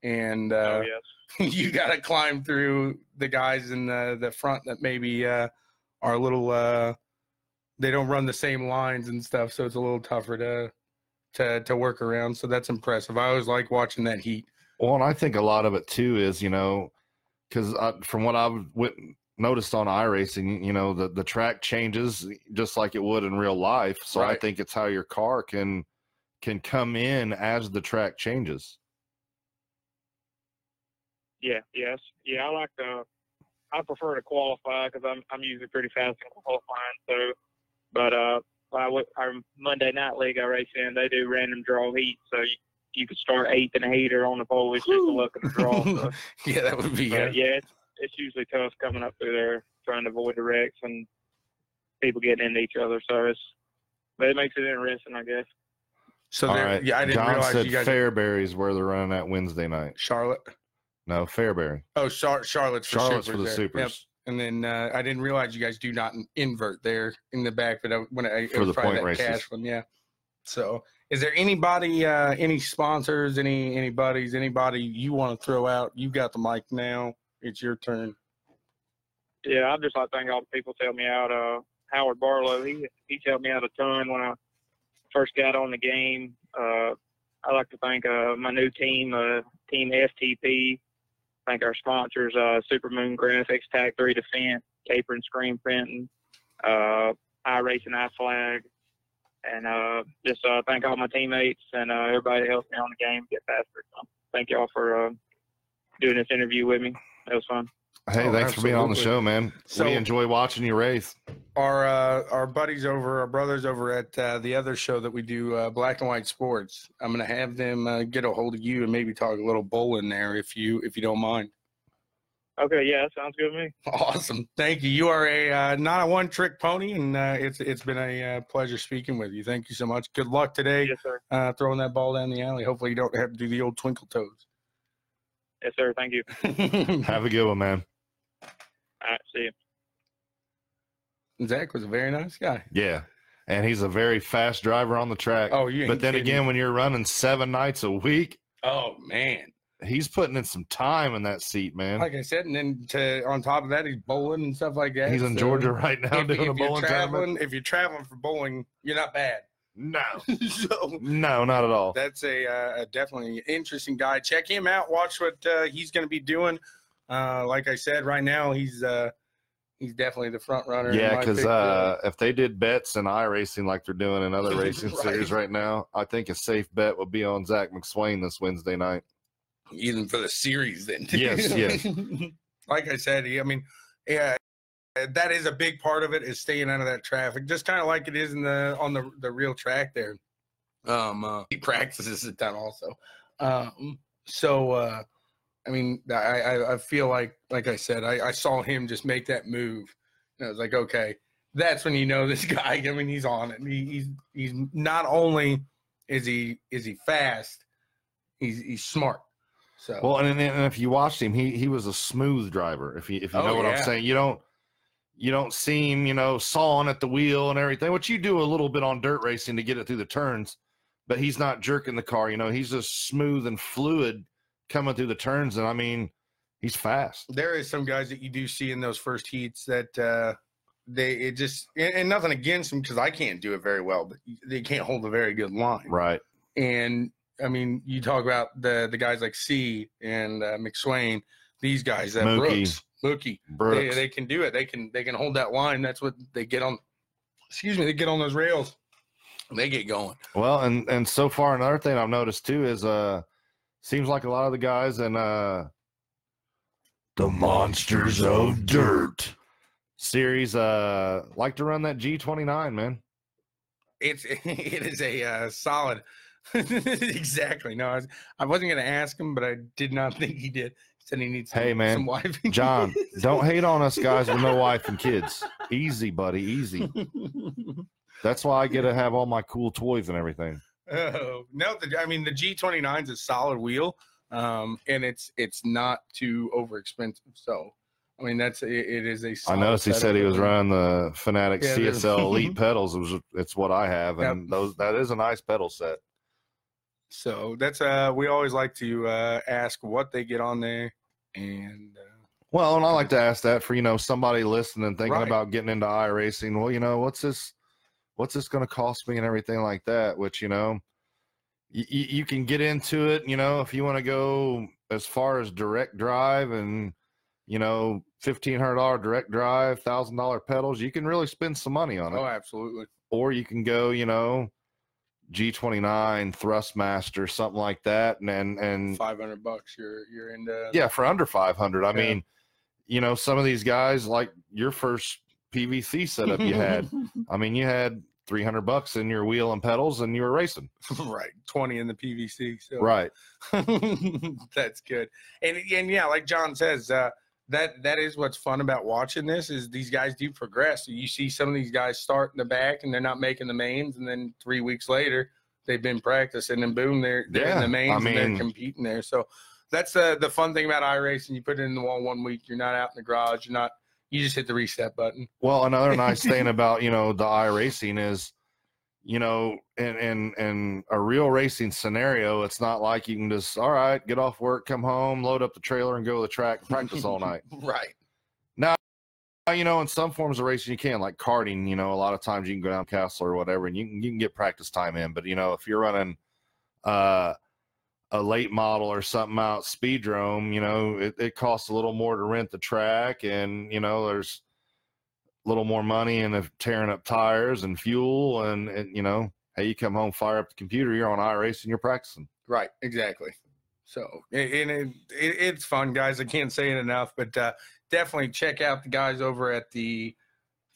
and uh, oh yes. you got to climb through the guys in the, the front that maybe uh, are a little uh, they don't run the same lines and stuff, so it's a little tougher to to to work around. So that's impressive. I always like watching that heat. Well, and I think a lot of it too is you know, because from what I've wit- noticed on iRacing, you know, the the track changes just like it would in real life. So I think it's how your car can can come in as the track changes. Yeah, yes, yeah. I like to. I prefer to qualify because I'm I'm usually pretty fast in qualifying. So, but uh, I, our Monday night league I race in, they do random draw heat, so you, you could start eighth in a heater on the pole. It's just a luck of the draw. So. yeah, that would be But yeah, it's, it's usually tough coming up through there trying to avoid the wrecks and people getting into each other. So it's, but it makes it interesting, I guess. So All there, right. yeah, I didn't John realize said you guys. Fairbury's where they're running at Wednesday night. Charlotte. No, Fairbury. Oh, Char- Charlotte's for Charlotte's supers for the there. supers. Yep. And then uh, I didn't realize you guys do not invert there in the back, but I, when I it For was the probably point that races. cash one, yeah. So, is there anybody, uh, any sponsors, any any buddies, anybody you want to throw out? You got the mic now. It's your turn. Yeah, I'd just like to thank all the people that helped me out. Uh, Howard Barlow, he he's helped me out a ton when I first got on the game. Uh, I'd like to thank uh, my new team, uh, Team FTP. Thank our sponsors, uh, Supermoon Graphics, Tag 3 Defense, Caper and Screen Printing, uh, iRacing iFlag, and uh, just uh, thank all my teammates and uh, everybody that helped me on the game get faster. So thank y'all for uh, doing this interview with me. It was fun. Hey, Oh, thanks for being on the show, man. So- we enjoy watching you race. Our uh, our buddies over, our brothers over at uh, the other show that we do, uh, Black and White Sports. I'm gonna have them uh, get a hold of you and maybe talk a little bowling there if you if you don't mind. Okay, yeah, sounds good to me. Awesome. Thank you. You are a uh, not a one trick pony, and uh, it's it's been a uh, pleasure speaking with you. Thank you so much. Good luck today, Yes, sir. uh, throwing that ball down the alley. Hopefully, you don't have to do the old twinkle toes. Yes, sir. Thank you. Have a good one, man. All right, see you. Zach was a very nice guy. Yeah. And he's a very fast driver on the track. Oh, you. but then kidding. again, when you're running seven nights a week, oh man. he's putting in some time in that seat, man. Like I said, and then to on top of that, he's bowling and stuff like that. he's in so Georgia right now If, doing if a bowling tournament. traveling, if you're traveling for bowling, you're not bad. No, so no, not at all. that's a, uh, a definitely interesting guy. Check him out. Watch what uh, he's going to be doing. Uh, like I said, right now he's uh, he's definitely the front runner. Yeah, because uh, if they did bets in iRacing like they're doing in other racing Right. series right now, I think a safe bet would be on Zach McSwain this Wednesday night. even for the series. Then Yes, yes. like I said, he, I mean, yeah, that is a big part of it is staying out of that traffic, just kind of like it is in the on the the real track there. Um, uh, he practices a ton also. Um, so uh, I mean, I, I I feel like like I said, I, I saw him just make that move, and I was like, okay, that's when you know this guy. I mean, he's on it. He, he's he's not only is he is he fast, he's he's smart. So Well, and, and if you watched him, he he was a smooth driver. If you if you Oh, know what yeah. I'm saying, you don't you don't see him, you know, sawing at the wheel and everything, which you do a little bit on dirt racing to get it through the turns. But he's not jerking the car. You know, he's just smooth and fluid coming through the turns. And I mean, he's fast. there is some guys that you do see in those first heats that uh they it just and, and nothing against them because I can't do it very well, but they can't hold a very good line. Right. And I mean, you talk about the the guys like C and uh, McSwain, these guys that Mookie. Brooks, Mookie, they, Brooks. they can do it. They can they can hold that line. That's what they get on. Excuse me, they get on those rails. They get going. Well, and and so far another thing I've noticed too is uh seems like a lot of the guys in uh The monsters of dirt. series uh like to run that G29, man. It's it is a uh, solid. exactly. No, I, was, I wasn't going to ask him, but I did not think he did. He said he needs. Some, Hey, man. some wife. John, don't hate on us guys with no wife and kids. Easy, buddy, easy. That's why I get to have all my cool toys and everything. Oh no! The, I mean, the G twenty nine is a solid wheel, um, and it's it's not too over expensive. So, I mean, that's it, it is a. I solid noticed he said he was running the Fanatec Yeah, CSL Elite pedals. It was it's what I have, and Yep. those that is a nice pedal set. So that's uh, we always like to uh, ask what they get on there, and uh, Well, and I like to ask that for you know somebody listening thinking Right. about getting into iRacing. Well, you know what's this what's this going to cost me and everything like that. Which you know, you, you can get into it. You know, if you want to go as far as direct drive and you know fifteen hundred dollar direct drive, thousand dollar pedals, you can really spend some money on it. Oh, absolutely. Or you can go, you know, G twenty nine Thrustmaster, something like that, and and, and Five hundred bucks. You're you're into. yeah, for under five hundred. I Yeah. mean, you know, some of these guys like your first PVC setup you had. I mean, you had three hundred bucks in your wheel and pedals, and you were racing. right. Twenty in the PVC. So. Right. That's good. And and yeah, like John says, uh, that that is what's fun about watching this is these guys do progress. You see some of these guys start in the back and they're not making the mains, and then three weeks later they've been practicing, and boom, they're they're in the mains I and they're competing there. So that's the the fun thing about iRacing. You put it in the wall one week, you're not out in the garage, you're not. You just hit the reset button. Well, another nice thing about you know the iRacing is, you know, in in in a real racing scenario, it's not like you can just all right, get off work, come home, load up the trailer, and go to the track and practice all night. Right. Now, You know, in some forms of racing, you can like karting. You know, a lot of times you can go down castle or whatever, and you can you can get practice time in. But you know, if you're running uh, a late model or something out speedrome, you know, it, it costs a little more to rent the track, and you know, there's a little more money in the tearing up tires and fuel, and, and you know, hey, you come home, fire up the computer, you're on iRacing, you're practicing. Right, exactly. So, and and it, it, it's fun, guys. I can't say it enough, but uh, definitely check out the guys over at the.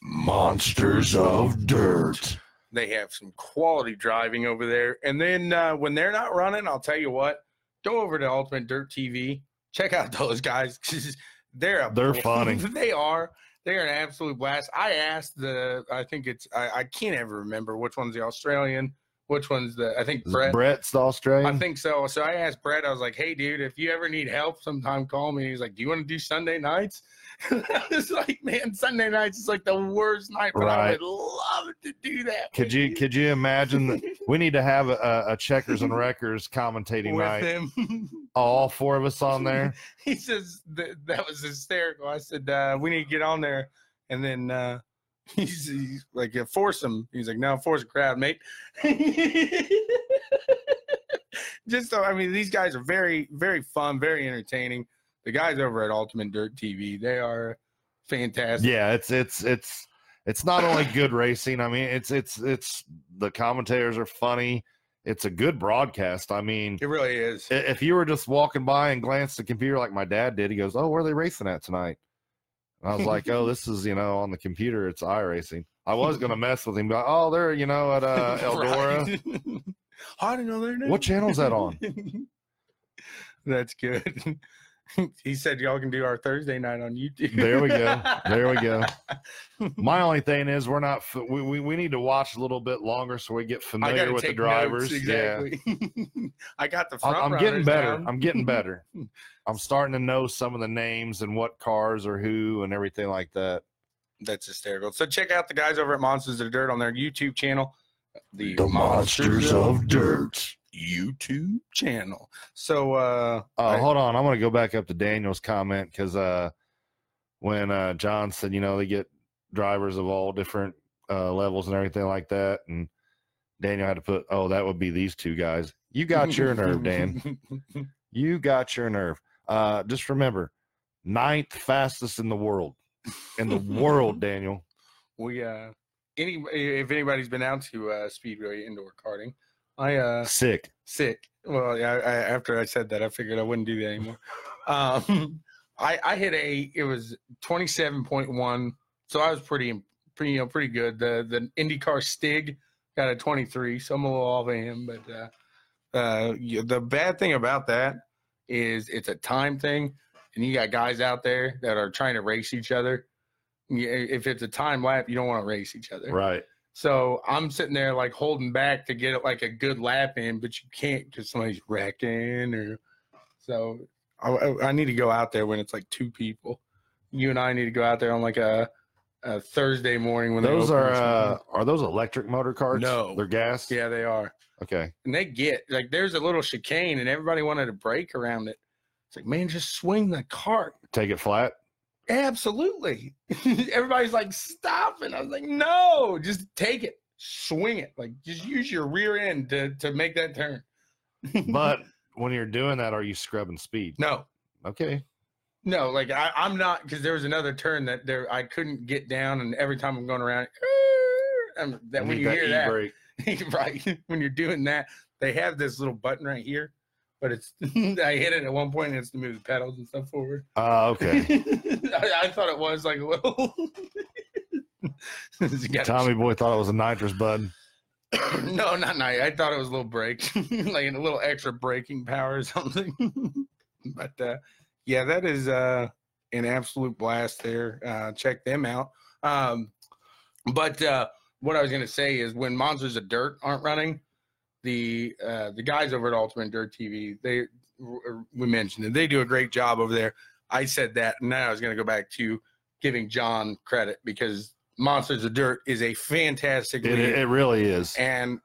Monsters of Dirt. They have some quality driving over there, and then uh, when they're not running, I'll tell you what. Go over to Ultimate Dirt TV. Check out those guys. they're a They're funny. they are. They're an absolute blast. I asked the. I think it's. I, I can't ever remember which one's the Australian. Which one's the? I think Brett. Brett's the Australian. I think so. So I asked Brett, I was like, hey, dude, if you ever need help, sometime call me. He's like, do you want to do Sunday nights? I was like, man, Sunday nights is like the worst night, but I would love to do that. could with you could you imagine that we need to have a, a checkers and wreckers commentating with night? him? All four of us on there. he says that, that was hysterical. I said, uh, we need to get on there. And then uh, he's, he's like, yeah, force him. He's like, no, force a crowd, mate. Just so, I mean, these guys are very, very fun, very entertaining. The guys over at Ultimate Dirt TV, they are fantastic. Yeah, it's it's it's it's not only good racing. I mean, it's it's it's the commentators are funny. It's a good broadcast. I mean, It really is. if you were just walking by and glanced at the computer like my dad did, he goes, "Oh, where are they racing at tonight?" And I was like, "Oh, this is you know on the computer. It's iRacing." I was gonna mess with him, but oh, they're you know at uh, Eldora. I didn't know their name. What channel's that on? That's good. he said y'all can do our Thursday night on YouTube. There we go. There we go. My only thing is we're not we, we we need to watch a little bit longer so we get familiar with the drivers. notes, Yeah. I got the I'm, front. I'm getting better. down. I'm getting better. I'm starting to know some of the names and what cars are who and everything like that. That's hysterical. So check out the guys over at Monsters of Dirt on their YouTube channel. The, The Monsters of Dirt. YouTube channel. So uh Oh, I- hold on. I'm going to go back up to Daniel's comment because uh, when uh, John said, you know, they get drivers of all different uh, levels and everything like that, and Daniel had to put, oh, that would be these two guys. You got your nerve, Dan. You got your nerve. Uh, just remember, ninth fastest in the world. In the world, Daniel. we uh any if anybody's been out to uh speedway indoor karting i uh SIK. SIK well yeah I, I, after i said that i figured i wouldn't do that anymore um i i hit a it was 27.1 so i was pretty pretty you know pretty good the the indycar stig got a 23 so i'm a little off of him but uh uh the bad thing about that is it's a time thing and you got guys out there that are trying to race each other yeah, if it's a time lap, you don't want to race each other. Right. So I'm sitting there like holding back to get like a good lap in, but you can't because somebody's wrecking or so. I, I- need to go out there when it's like two people. You and I need to go out there on like a, a Thursday morning when Those are uh, are those electric motor carts? No. they're gas. yeah they are, Okay. and they get like there's a little chicane and everybody wanted to break around it. It's like man, just swing the cart. Take it flat. Absolutely. Everybody's like, stop. And I was like, no, just take it. swing it. Like just use your rear end to to make that turn. But when you're doing that, are you scrubbing speed? no, Okay. no, like I, I'm not because there was another turn that there I couldn't get down, and every time I'm going around, and that when you hear that, e-brake. right when you're doing that, they have this little button right here, but it's I hit it at one point and it's to move the pedals and stuff forward. Oh, okay. I, I thought it was like a little. Tommy boy thought it was a nitrous button. no, not night. I thought it was a little brake, like a little extra braking power or something. but uh, yeah, that is uh, an absolute blast there. Uh, check them out. Um, but uh, what I was going to say is when Monsters of Dirt aren't running, the uh, the guys over at Ultimate Dirt TV, they we mentioned it. They do a great job over there. I said that, and now I was going to go back to giving John credit because Monsters of Dirt is a fantastic It, league it really is. and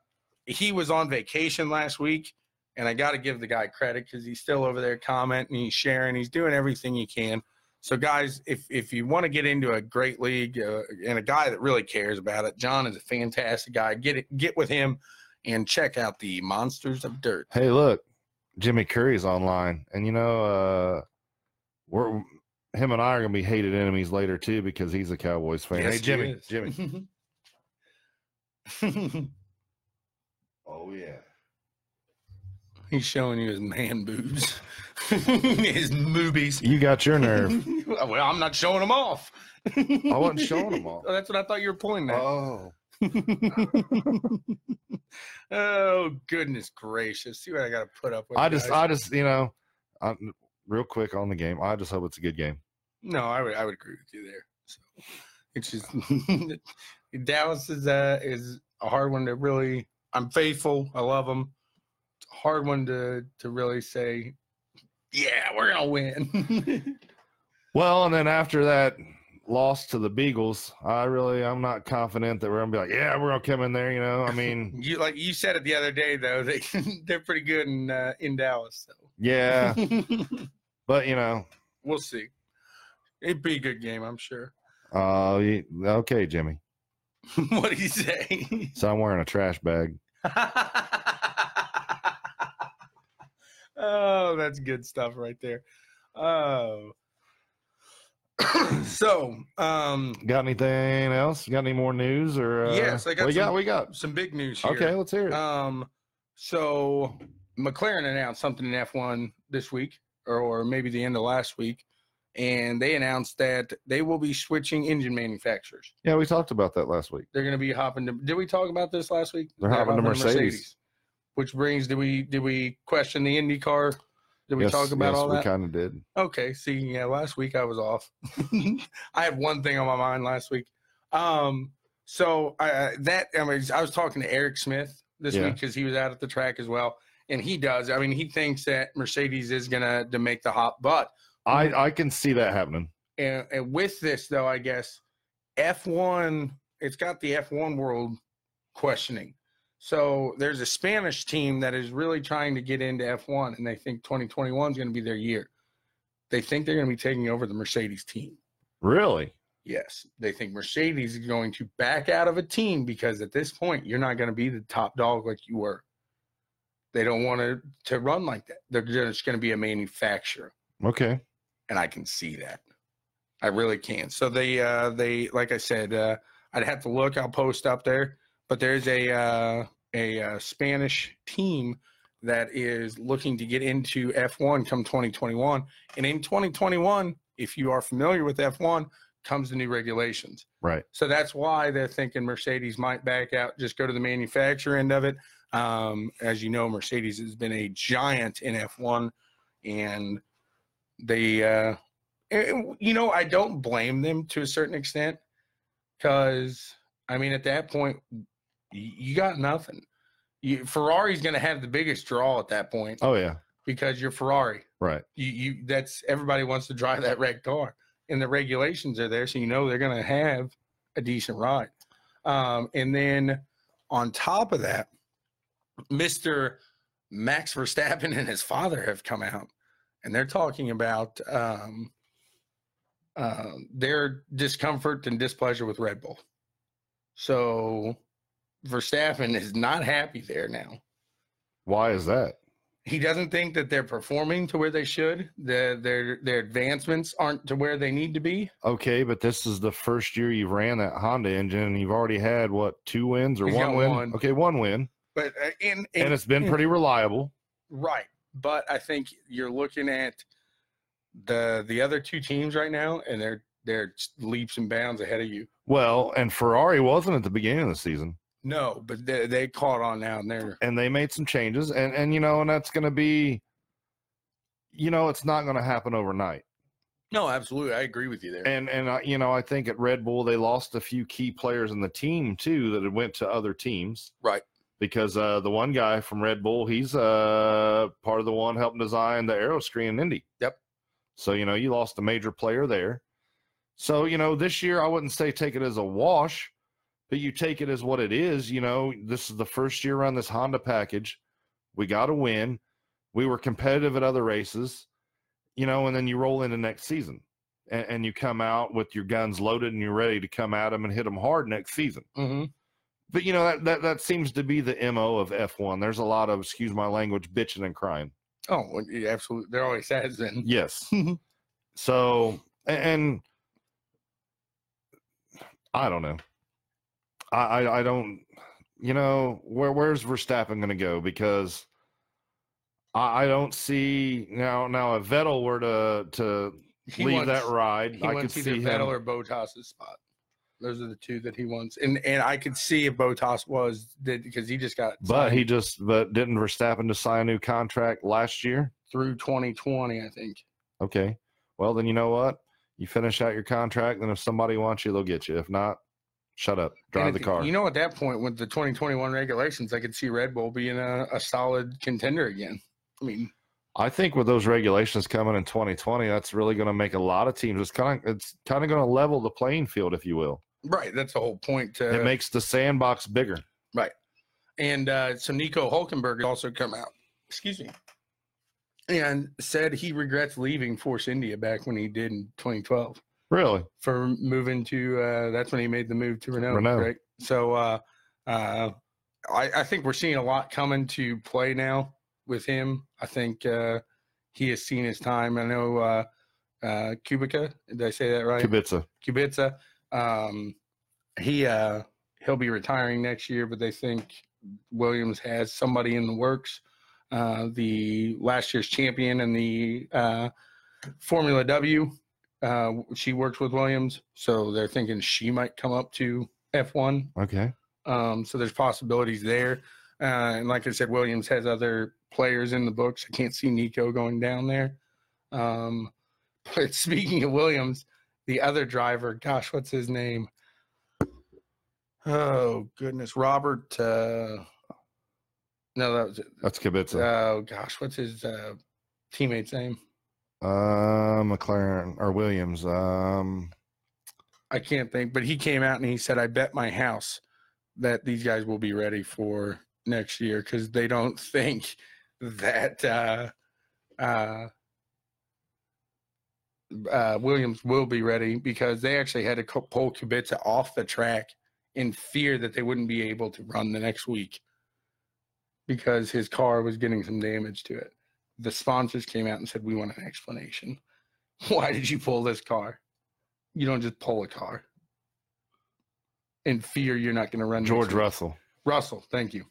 he was on vacation last week and i got to give the guy credit because he's still over there commenting he's sharing he's doing everything he can so guys if if you want to get into a great league uh, and a guy that really cares about it john is a fantastic guy get it get with him and check out the monsters of dirt Hey, look, Jimmy Curry's online, and you know, uh, we're him and I are gonna be hated enemies later too because he's a Cowboys fan. Yes, hey, he Jimmy, is. Jimmy. Oh yeah. he's showing you his man boobs his movies You got your nerve. well i'm not showing them off I wasn't showing them off. Oh, that's what i thought you were pointing at Oh, oh goodness gracious! See what I got to put up with. I just, guys. I just, you know, I'm, real quick on the game. I just hope it's a good game. no, I would, I would agree with you there. So it's just Dallas is uh is a hard one to really. I'm faithful. I love them. It's a hard one to to really say. Yeah, we're gonna win. Well, and then after that loss to the Beagles, I really, I'm not confident that we're gonna be like, yeah, we're gonna come in there. You know, I mean, you like you said it the other day though. They they're pretty good in uh, in Dallas. So. yeah, but you know, we'll see. It'd be a good game, I'm sure. uh, okay, Jimmy. what did you say? So I'm wearing a trash bag. oh, that's good stuff right there. Oh. so, um, Got anything else? Got any more news or? Uh, Yes, I got We got. some- We got. some big news here. Okay, let's hear it. Um, so McLaren announced something in F1 this week, or, or maybe the end of last week, and they announced that they will be switching engine manufacturers. yeah, we talked about that last week. They're going to be hopping to. Did we talk about this last week? They're hopping to Mercedes. Which brings, did we did we question the IndyCar? Did we yes, talk about yes, all we kind of did. Okay. See, yeah, last week I was off. I had one thing on my mind last week. Um, so I, that I mean, I was talking to Eric Smith this Yeah. week because he was out at the track as well, and he does. I mean, he thinks that Mercedes is gonna to make the hop, but I I can see that happening. and, and with this though, I guess F1, it's got the F1 world questioning. So there's a Spanish team that is really trying to get into F1, and they think 2021 is going to be their year. They think they're going to be taking over the Mercedes team. Really? Yes, they think Mercedes is going to back out of a team because at this point you're not going to be the top dog like you were. They don't want to to run like that. They're just going to be a manufacturer Okay. and I can see that. I really can. So they, uh, they, like I said, uh, I'd have to look. I'll post up there, but there's a uh, a uh, Spanish team that is looking to get into F1 come 2021, and in 2021, if you are familiar with F1, comes the new regulations. Right. So that's why they're thinking Mercedes might back out, just go to the manufacturer end of it. Um, as you know, Mercedes has been a giant in F1, and they, uh, you know, I don't blame them to a certain extent because, I mean, at that point, you got nothing. You, Ferrari's going to have the biggest draw at that point Oh yeah. because you're Ferrari Right. you, you that's everybody wants to drive that red car and the regulations are there so you know they're going to have a decent ride um, and then on top of that mr max verstappen and his father have come out and they're talking about um, uh, their discomfort and displeasure with red bull so Verstappen is not happy there now. Why is that? He doesn't think that they're performing to where they should. The, their their advancements aren't to where they need to be. Okay, but this is the first year you've ran that Honda engine, and you've already had what two wins or He's one win? one. Okay, one win, But uh, in, and it's been pretty reliable. right. But I think you're looking at the the other two teams right now, and they're they're leaps and bounds ahead of you. Well, and Ferrari wasn't at the beginning of the season, No, but they, they caught on now, and they're and they made some changes, and and you know, and that's going to be, you know, it's not going to happen overnight. no, absolutely. I agree with you there. And and uh, you know, I think at Red Bull they lost a few key players in the team too that had went to other teams. Right. Because uh, the one guy from Red Bull, he's uh, part of the one helping design the aeroscreen in Indy. Yep. So you know, you lost a major player there. So you know, this year I wouldn't say take it as a wash, but you take it as what it is. You know, this is the first year on this Honda package. We got to win. We were competitive at other races you know, and then you roll into next season and, and you come out with your guns loaded and you're ready to come at them and hit them hard next season. hmm But you know that that that seems to be the mo of F1. There's a lot of excuse my language, bitching and crying. Oh, absolutely. There always has been. Yes. so a- and I don't know. I I, I don't. You know where where's Verstappen going to go because. I I don't see now. Now, if Vettel were to to He leave wants- that ride, He I could wants either see Vettel him. or Bottas's spot. Those are the two that he wants, and and I could see if Bottas was did because he just got But he just but didn't Verstappen just sign a new contract last year? through 2020, I think. Okay. Well, then you know what? You finish out your contract, then if somebody wants you, they'll get you. If not, shut up. Drive the car. You know, at that point with the 2021 regulations, I could see Red Bull being a, a solid contender again. I mean, I think with those regulations coming in 2020, that's really going to make a lot of teams. It's kind of it's kind of going to level the playing field, if you will. right? That's the whole point. To, it makes the sandbox bigger. Right. And uh, so Nico Hulkenberg also come out, excuse me, and said he regrets leaving Force India back when he did in 2012 Really? for moving to. Uh, that's when he made the move to Renault. Renault. Right. So uh, uh, I, I think we're seeing a lot coming to play now with him. I think uh, he has seen his time. I know uh, uh, Kubica. Did I say that right? Kubica. Kubica. Um, he uh, he'll be retiring next year, but they think Williams has somebody in the works. Uh, the last year's champion in the uh, Formula W, uh, she works with Williams, so they're thinking she might come up to F1. Okay. Um, so there's possibilities there. Uh, and like I said, Williams has other players in the books. I can't see Nico going down there. Um, but speaking of Williams, the other driver, gosh, what's his name? Oh goodness, Robert. Uh, no, that was it. That's Kubica. Oh gosh, what's his uh, teammate's name? Uh, McLaren or Williams. Um, I can't think, but he came out and he said, "I bet my house that these guys will be ready for next year because they don't think that uh, uh, uh, Williams will be ready because they actually had to pull Kubica off the track in fear that they wouldn't be able to run the next week because his car was getting some damage to it. The sponsors came out and said, "We want an explanation. Why did you pull this car?" you don't just pull a car in fear you're not going to run. George. Russell. Russell, thank you.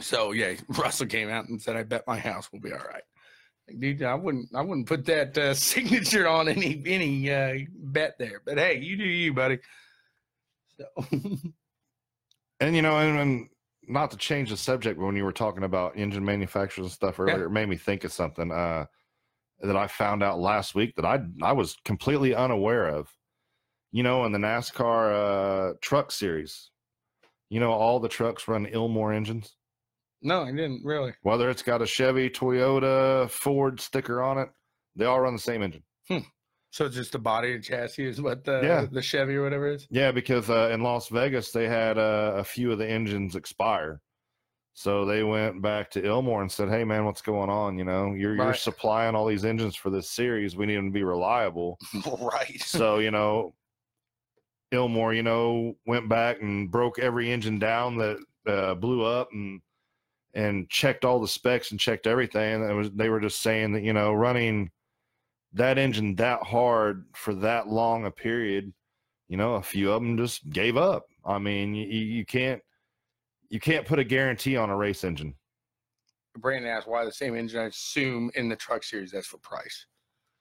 So yeah, Russell came out and said, "I bet my house will be all right." Like, Dude, I wouldn't, I wouldn't put that uh, signature on any any uh, bet there. But hey, you do you, buddy. So And you know, and, and not to change the subject, but when you were talking about engine manufacturers and stuff earlier, it made me think of something uh, that I found out last week that I I was completely unaware of. You know, in the NASCAR uh, Truck Series, you know, all the trucks run Ilmor engines. no, I didn't really. Whether it's got a Chevy, Toyota, Ford sticker on it, they all run the same engine. So it's just the body and chassis is what the Yeah. the Chevy or whatever is. Yeah, because uh, in Las Vegas they had uh, a few of the engines expire, so they went back to Ilmor and said, "Hey, man, what's going on? You know, you're you're supplying all these engines for this series. We need them to be reliable. right. so you know, Ilmor, you know, went back and broke every engine down that uh, blew up and and checked all the specs and checked everything. And it was they were just saying that you know running that engine that hard for that long a period, you know, a few of them just gave up. I mean, you, you can't you can't put a guarantee on a race engine. Brandon asked why the same engine. I assume in the truck series that's for price.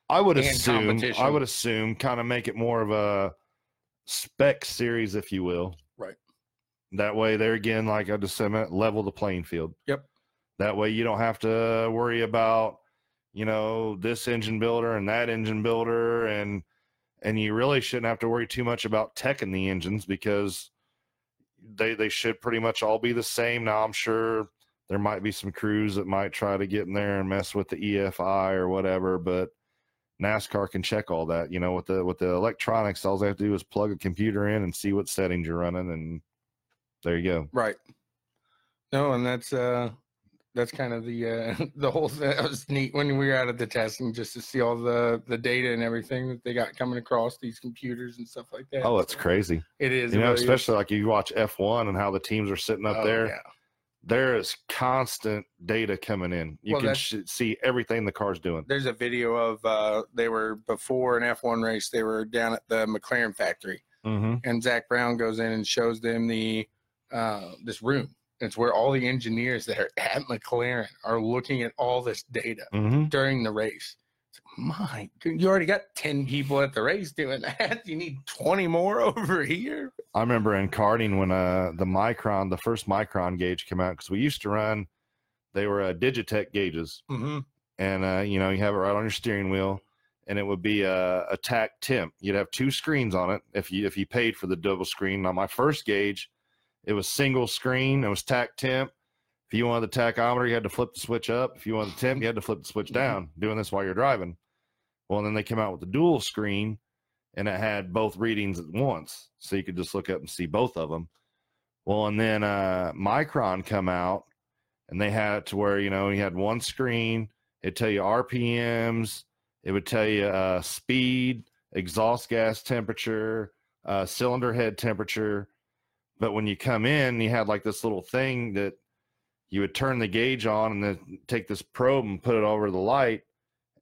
I would assume. I would assume, kind of make it more of a spec series, if you will. Right. That way, there again, like I just said, level the playing field. Yep. That way, you don't have to worry about, you know, this engine builder and that engine builder, and and you really shouldn't have to worry too much about teching the engines because they they should pretty much all be the same. Now, I'm sure there might be some crews that might try to get in there and mess with the EFI or whatever, but NASCAR can check all that. You know, with the with the electronics, all they have to do is plug a computer in and see what settings you're running, and there you go. Right. No, and that's uh that's kind of the uh the whole thing. That was neat when we were out at the testing just to see all the the data and everything that they got coming across these computers and stuff like that. Oh, it's crazy. It is. You know, really is. especially like you watch F1 and how the teams are sitting up Oh, there. yeah. There is constant data coming in. You Well, can sh- see everything the car's doing. There's a video of uh they were before an F1 race. They were down at the McLaren factory, Mm-hmm. and Zak Brown goes in and shows them the uh this room. It's where all the engineers that are at McLaren are looking at all this data. Mm-hmm. during the race. It's like, My, you already got 10 people at the race doing that. You need 20 more over here. I remember in karting when uh the MyChron, the first MyChron gauge came out because we used to run. They were uh, Digitech gauges, Mm-hmm. and uh, you know you have it right on your steering wheel, and it would be a, a tach temp. You'd have two screens on it if you if you paid for the double screen. On my first gauge, it was single screen. It was tach temp. If you wanted the tachometer, you had to flip the switch up. If you wanted the temp, you had to flip the switch down. Doing this while you're driving. Well, and then they came out with the dual screen, and it had both readings at once, so you could just look up and see both of them. Well, and then uh, MyChron come out, and they had it to where you know you had one screen. It'd tell you RPMs. It would tell you uh, speed, exhaust gas temperature, uh, cylinder head temperature. But when you come in, you had like this little thing that you would turn the gauge on and then take this probe and put it over the light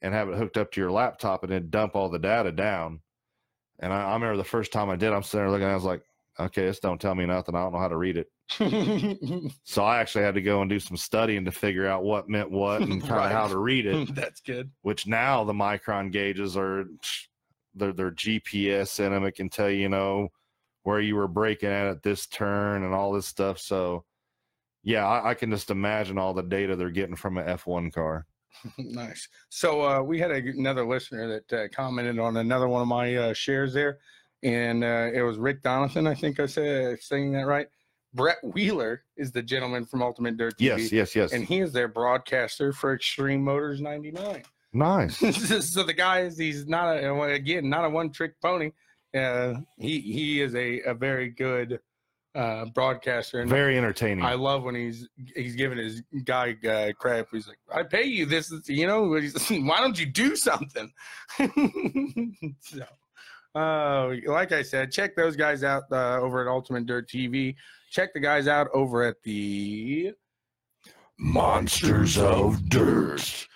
and have it hooked up to your laptop and then dump all the data down. And I, I remember the first time I did, I'm sitting there looking, I was like, okay, this don't tell me nothing. I don't know how to read it. So I actually had to go and do some studying to figure out what meant what and kind of how to read it. That's good. Which now the MyChron gauges are they're, they're GPS in them. It can tell you, you know where you were braking at at this turn and all this stuff. So yeah, I, I can just imagine all the data they're getting from an F1 car. nice. So uh, we had a, another listener that uh, commented on another one of my uh, shares there, and uh, it was Rick Donathan. I think I said saying that right. Brett Wheeler is the gentleman from Ultimate Dirt TV, Yes, yes, yes. and he is their broadcaster for Extreme Motors 99. nice. so the guy is he's not a again not a one trick pony. Uh, he he is a, a very good uh, broadcaster, and Very entertaining. I love when he's he's giving his guy uh, crap. He's like, "I pay you this, you know. Why don't you do something?" so, uh, like I said, check those guys out uh, over at Ultimate Dirt TV. Check the guys out over at the. Monsters of Dirt.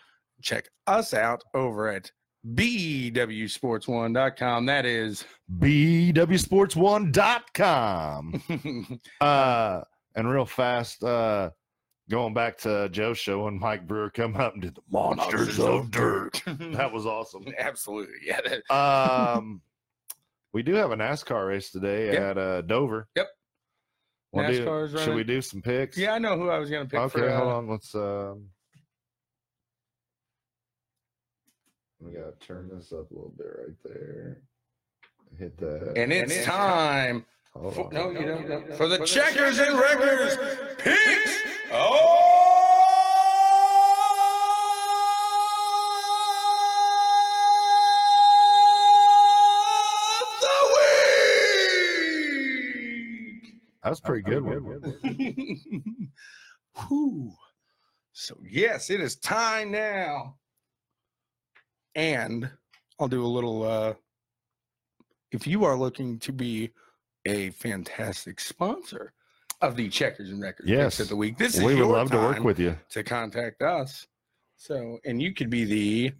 Check us out over at bwsports1.com. That is. BWSports1.com. Uh, and real fast, uh, going back to Joe's show when Mike Brewer come up and did the Monsters of Dirt. That was awesome. Absolutely, yeah. that- Um, we do have a NASCAR race today Yep. at uh, Dover. Yep. Wanna do- NASCAR's should we do some picks? yeah, I know who I was going to pick. Okay, for, uh, hold on. Let's. Um, we gotta turn this up a little bit right there. Hit that. And it's time. Hold For, on. no, you don't. no, For the checkers and wreckers picks. That's pretty good. One. Whew. So yes, it is time now. And I'll do a little uh if you are looking to be a fantastic sponsor of the Checkers and Wreckers Picks Yes. of the week, this is we would love to work with you. to contact us. So, and you could be the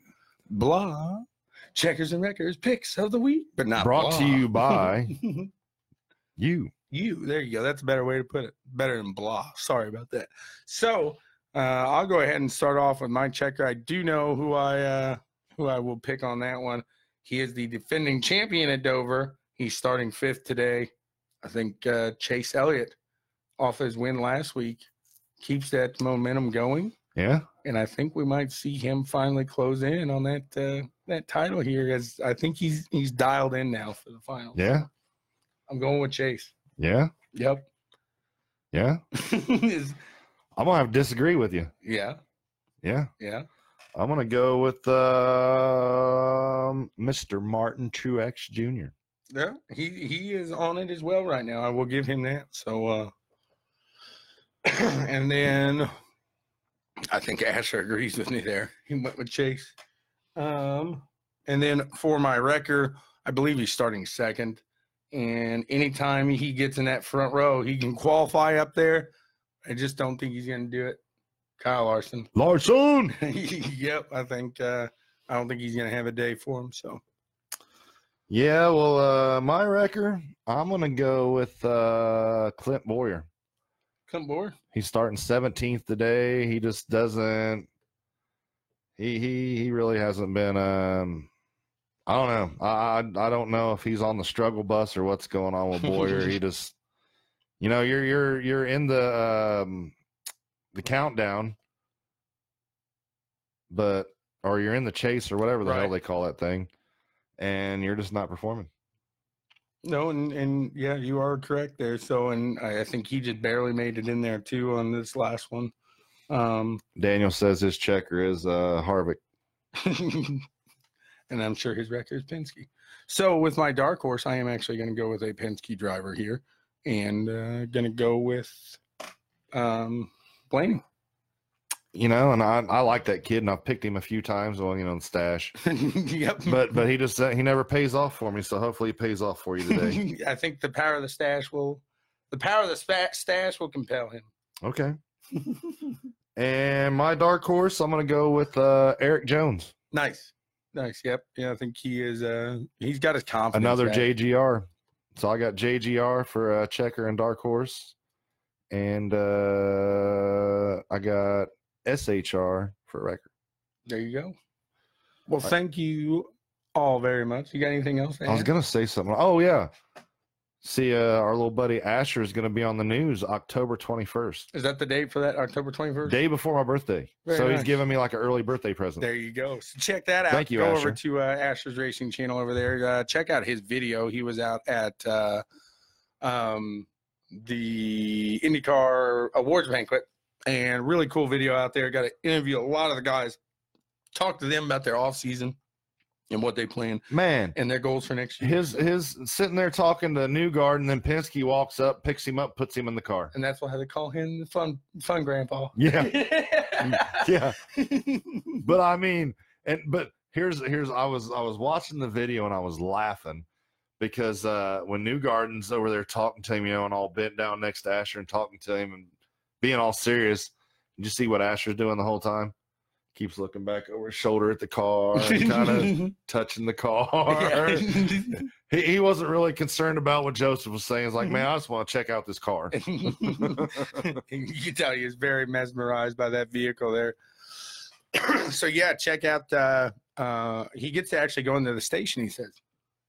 blah Checkers and Wreckers Picks of the week, but not Brought to you by you. you. There you go. That's a better way to put it. Better than blah. Sorry about that. So uh, I'll go ahead and start off with my checker. I do know who I uh, who I will pick on that one. He is the defending champion at Dover. He's starting fifth today. I think uh, Chase Elliott, off his win last week, keeps that momentum going, Yeah. and I think we might see him finally close in on that uh, that title here. As I think he's he's dialed in now for the final. Yeah. I'm going with Chase. Yeah. Yep. Yeah. I'm gonna have to disagree with you. yeah, Yeah. yeah. I'm gonna go with um Mr. Martin Truex Jr. Yeah, he he is on it as well right now. I will give him that. So, uh, and then I think Asher agrees with me there. He went with Chase. Um, and then for my wrecker, I believe he's starting second. And anytime he gets in that front row, he can qualify up there. I just don't think he's going to do it. Kyle Larson. Larson. yep, I think uh, I don't think he's going to have a day for him. So. Yeah, well, uh, my wrecker, I'm gonna go with uh, Clint Bowyer. Come board. He's starting 17th today. He just doesn't. He he he really hasn't been. Um, I don't know. I I, I don't know if he's on the struggle bus or what's going on with Bowyer. he just, you know, you're you're you're in the um, the countdown, but or you're in the chase or whatever the hell they call that thing, and you're just not performing. No, and, and yeah, you are correct there. So, and I, I think he just barely made it in there too on this last one. Um, Daniel says his checker is uh, Harvick. and I'm sure his wrecker is Penske. So, with my dark horse, I am actually going to go with a Penske driver here, and uh, going to go with um, Blaney. You know, and I I like that kid, and I've picked him a few times on you know the stash. yep. but but he just uh, he never pays off for me. So hopefully he pays off for you today. I think the power of the stash will, the power of the spa- stash will compel him. okay. And my dark horse, I'm gonna go with uh, Erik Jones, Nice, nice. Yep. Yeah, I think he is. Uh, he's got his confidence. another back. JGR. So I got JGR for uh, checker and dark horse, and uh, I got SHR for wrecker. There you go. Well, thank you all very much. You got anything else? to I was gonna say something. Oh yeah. See, uh, our little buddy Asher is gonna be on the news October 21st, Is that the date for that? October twenty first. day before my birthday. Very so nice. he's giving me like an early birthday present. There you go. So check that out. Thank you, Go Asher. over to uh, Asher's Racing channel over there. Uh, check out his video. He was out at uh, um, the IndyCar Awards banquet, and really cool video out there. Got to interview a lot of the guys, talk to them about their off season and what they plan Man, and their goals for next year. his his sitting there talking to Newgard, and then Penske walks up, picks him up, puts him in the car. and that's why they call him the fun fun grandpa. Yeah, yeah. But I mean, and but here's here's I was I was watching the video and I was laughing because uh when Newgarden's over there talking to him, you know, and all bent down next to Asher and talking to him and being all serious, did you see what Asher's doing the whole time? Keeps looking back over his shoulder at the car kind of touching the car. he, he wasn't really concerned about what Josef was saying. He's like, man, I just want to check out this car. you can tell he is very mesmerized by that vehicle there. so yeah, check out. Uh, uh, he gets to actually go into the station. He says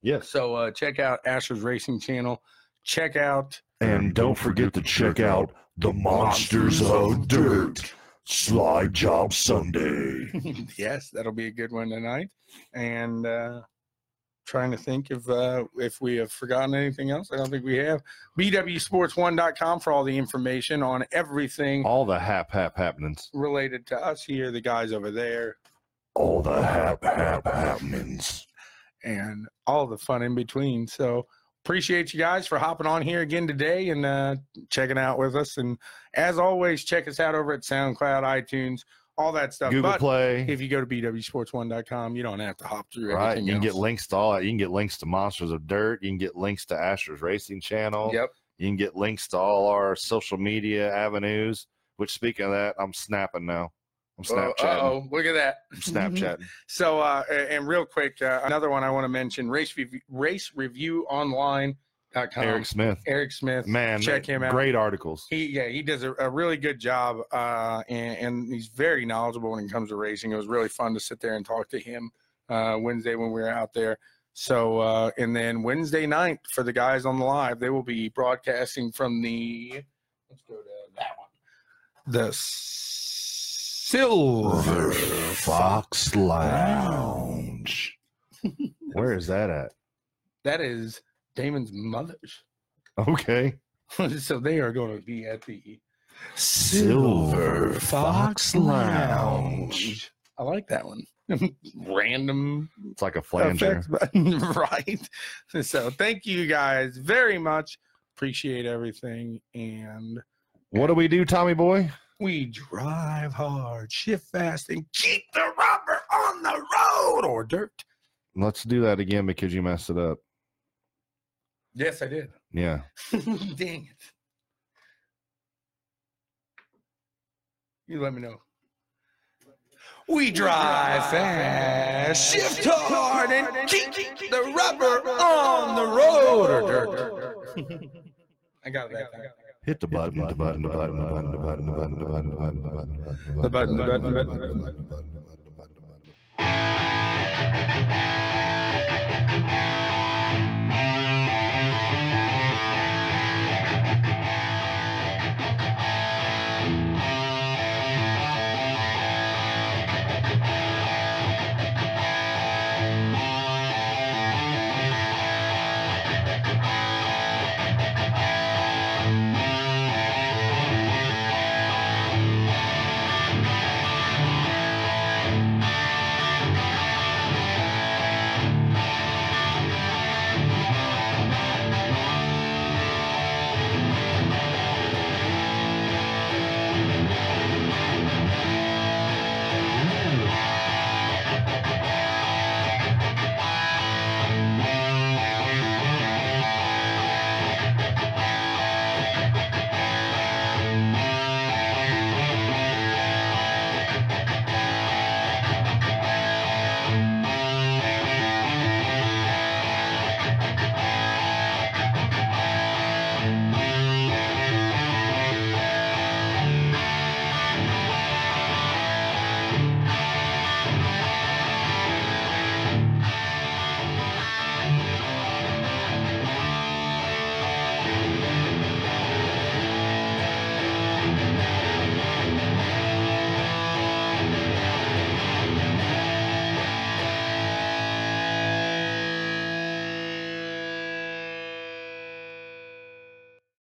Yes. so. Uh, check out Asher's Racing channel. Check out. And don't forget to check out the Monsters of Dirt Slide Job Sunday. yes, that'll be a good one tonight. And uh, trying to think if uh, if we have forgotten anything else. I don't think we have. BWSports1.com for all the information on everything All the hap hap happenings. related to us here, the guys over there, All the hap hap happenings. And all the fun in between. So appreciate you guys for hopping on here again today and uh, checking out with us. And as always, check us out over at SoundCloud, iTunes, all that stuff. Google but Play. if you go to bwsports1.com, you don't have to hop through Right. You can get links to all that. You can get links to Monsters of Dirt. You can get links to Asher's Racing Channel. Yep. You can get links to all our social media avenues. Which, speaking of that, I'm snapping now. I'm Snapchatting. Oh, look at that. I'm So, uh, and real quick, uh, another one I want to mention: race review, race review online.com. Eric Smith. Eric Smith, Man, check him out. Great articles. He yeah, he does a, a really good job, uh, and, and he's very knowledgeable when it comes to racing. It was really fun to sit there and talk to him uh, Wednesday when we were out there. So, uh, and then Wednesday night for the guys on the live, they will be broadcasting from the let's go to that one, the Silver Fox Lounge. Where is that at? That is Damon's mother's. Okay. so they are going to be at the Silver Fox Lounge. I like that one. Random It's like a flanger. right? So thank you guys very much. Appreciate everything. And What do we do, Tommy boy? We drive hard, shift fast, and keep the rubber on the road or dirt. Let's do that again because you messed it up. Yes, I did. Yeah. Dang it. You let me know. We drive fast, shift hard, and keep the rubber on the road. Or dirt. I got it that time. Hit the button, the button, the button, the button, the button, the button, the button, the button, the button, The button, the button, the button, the button. button.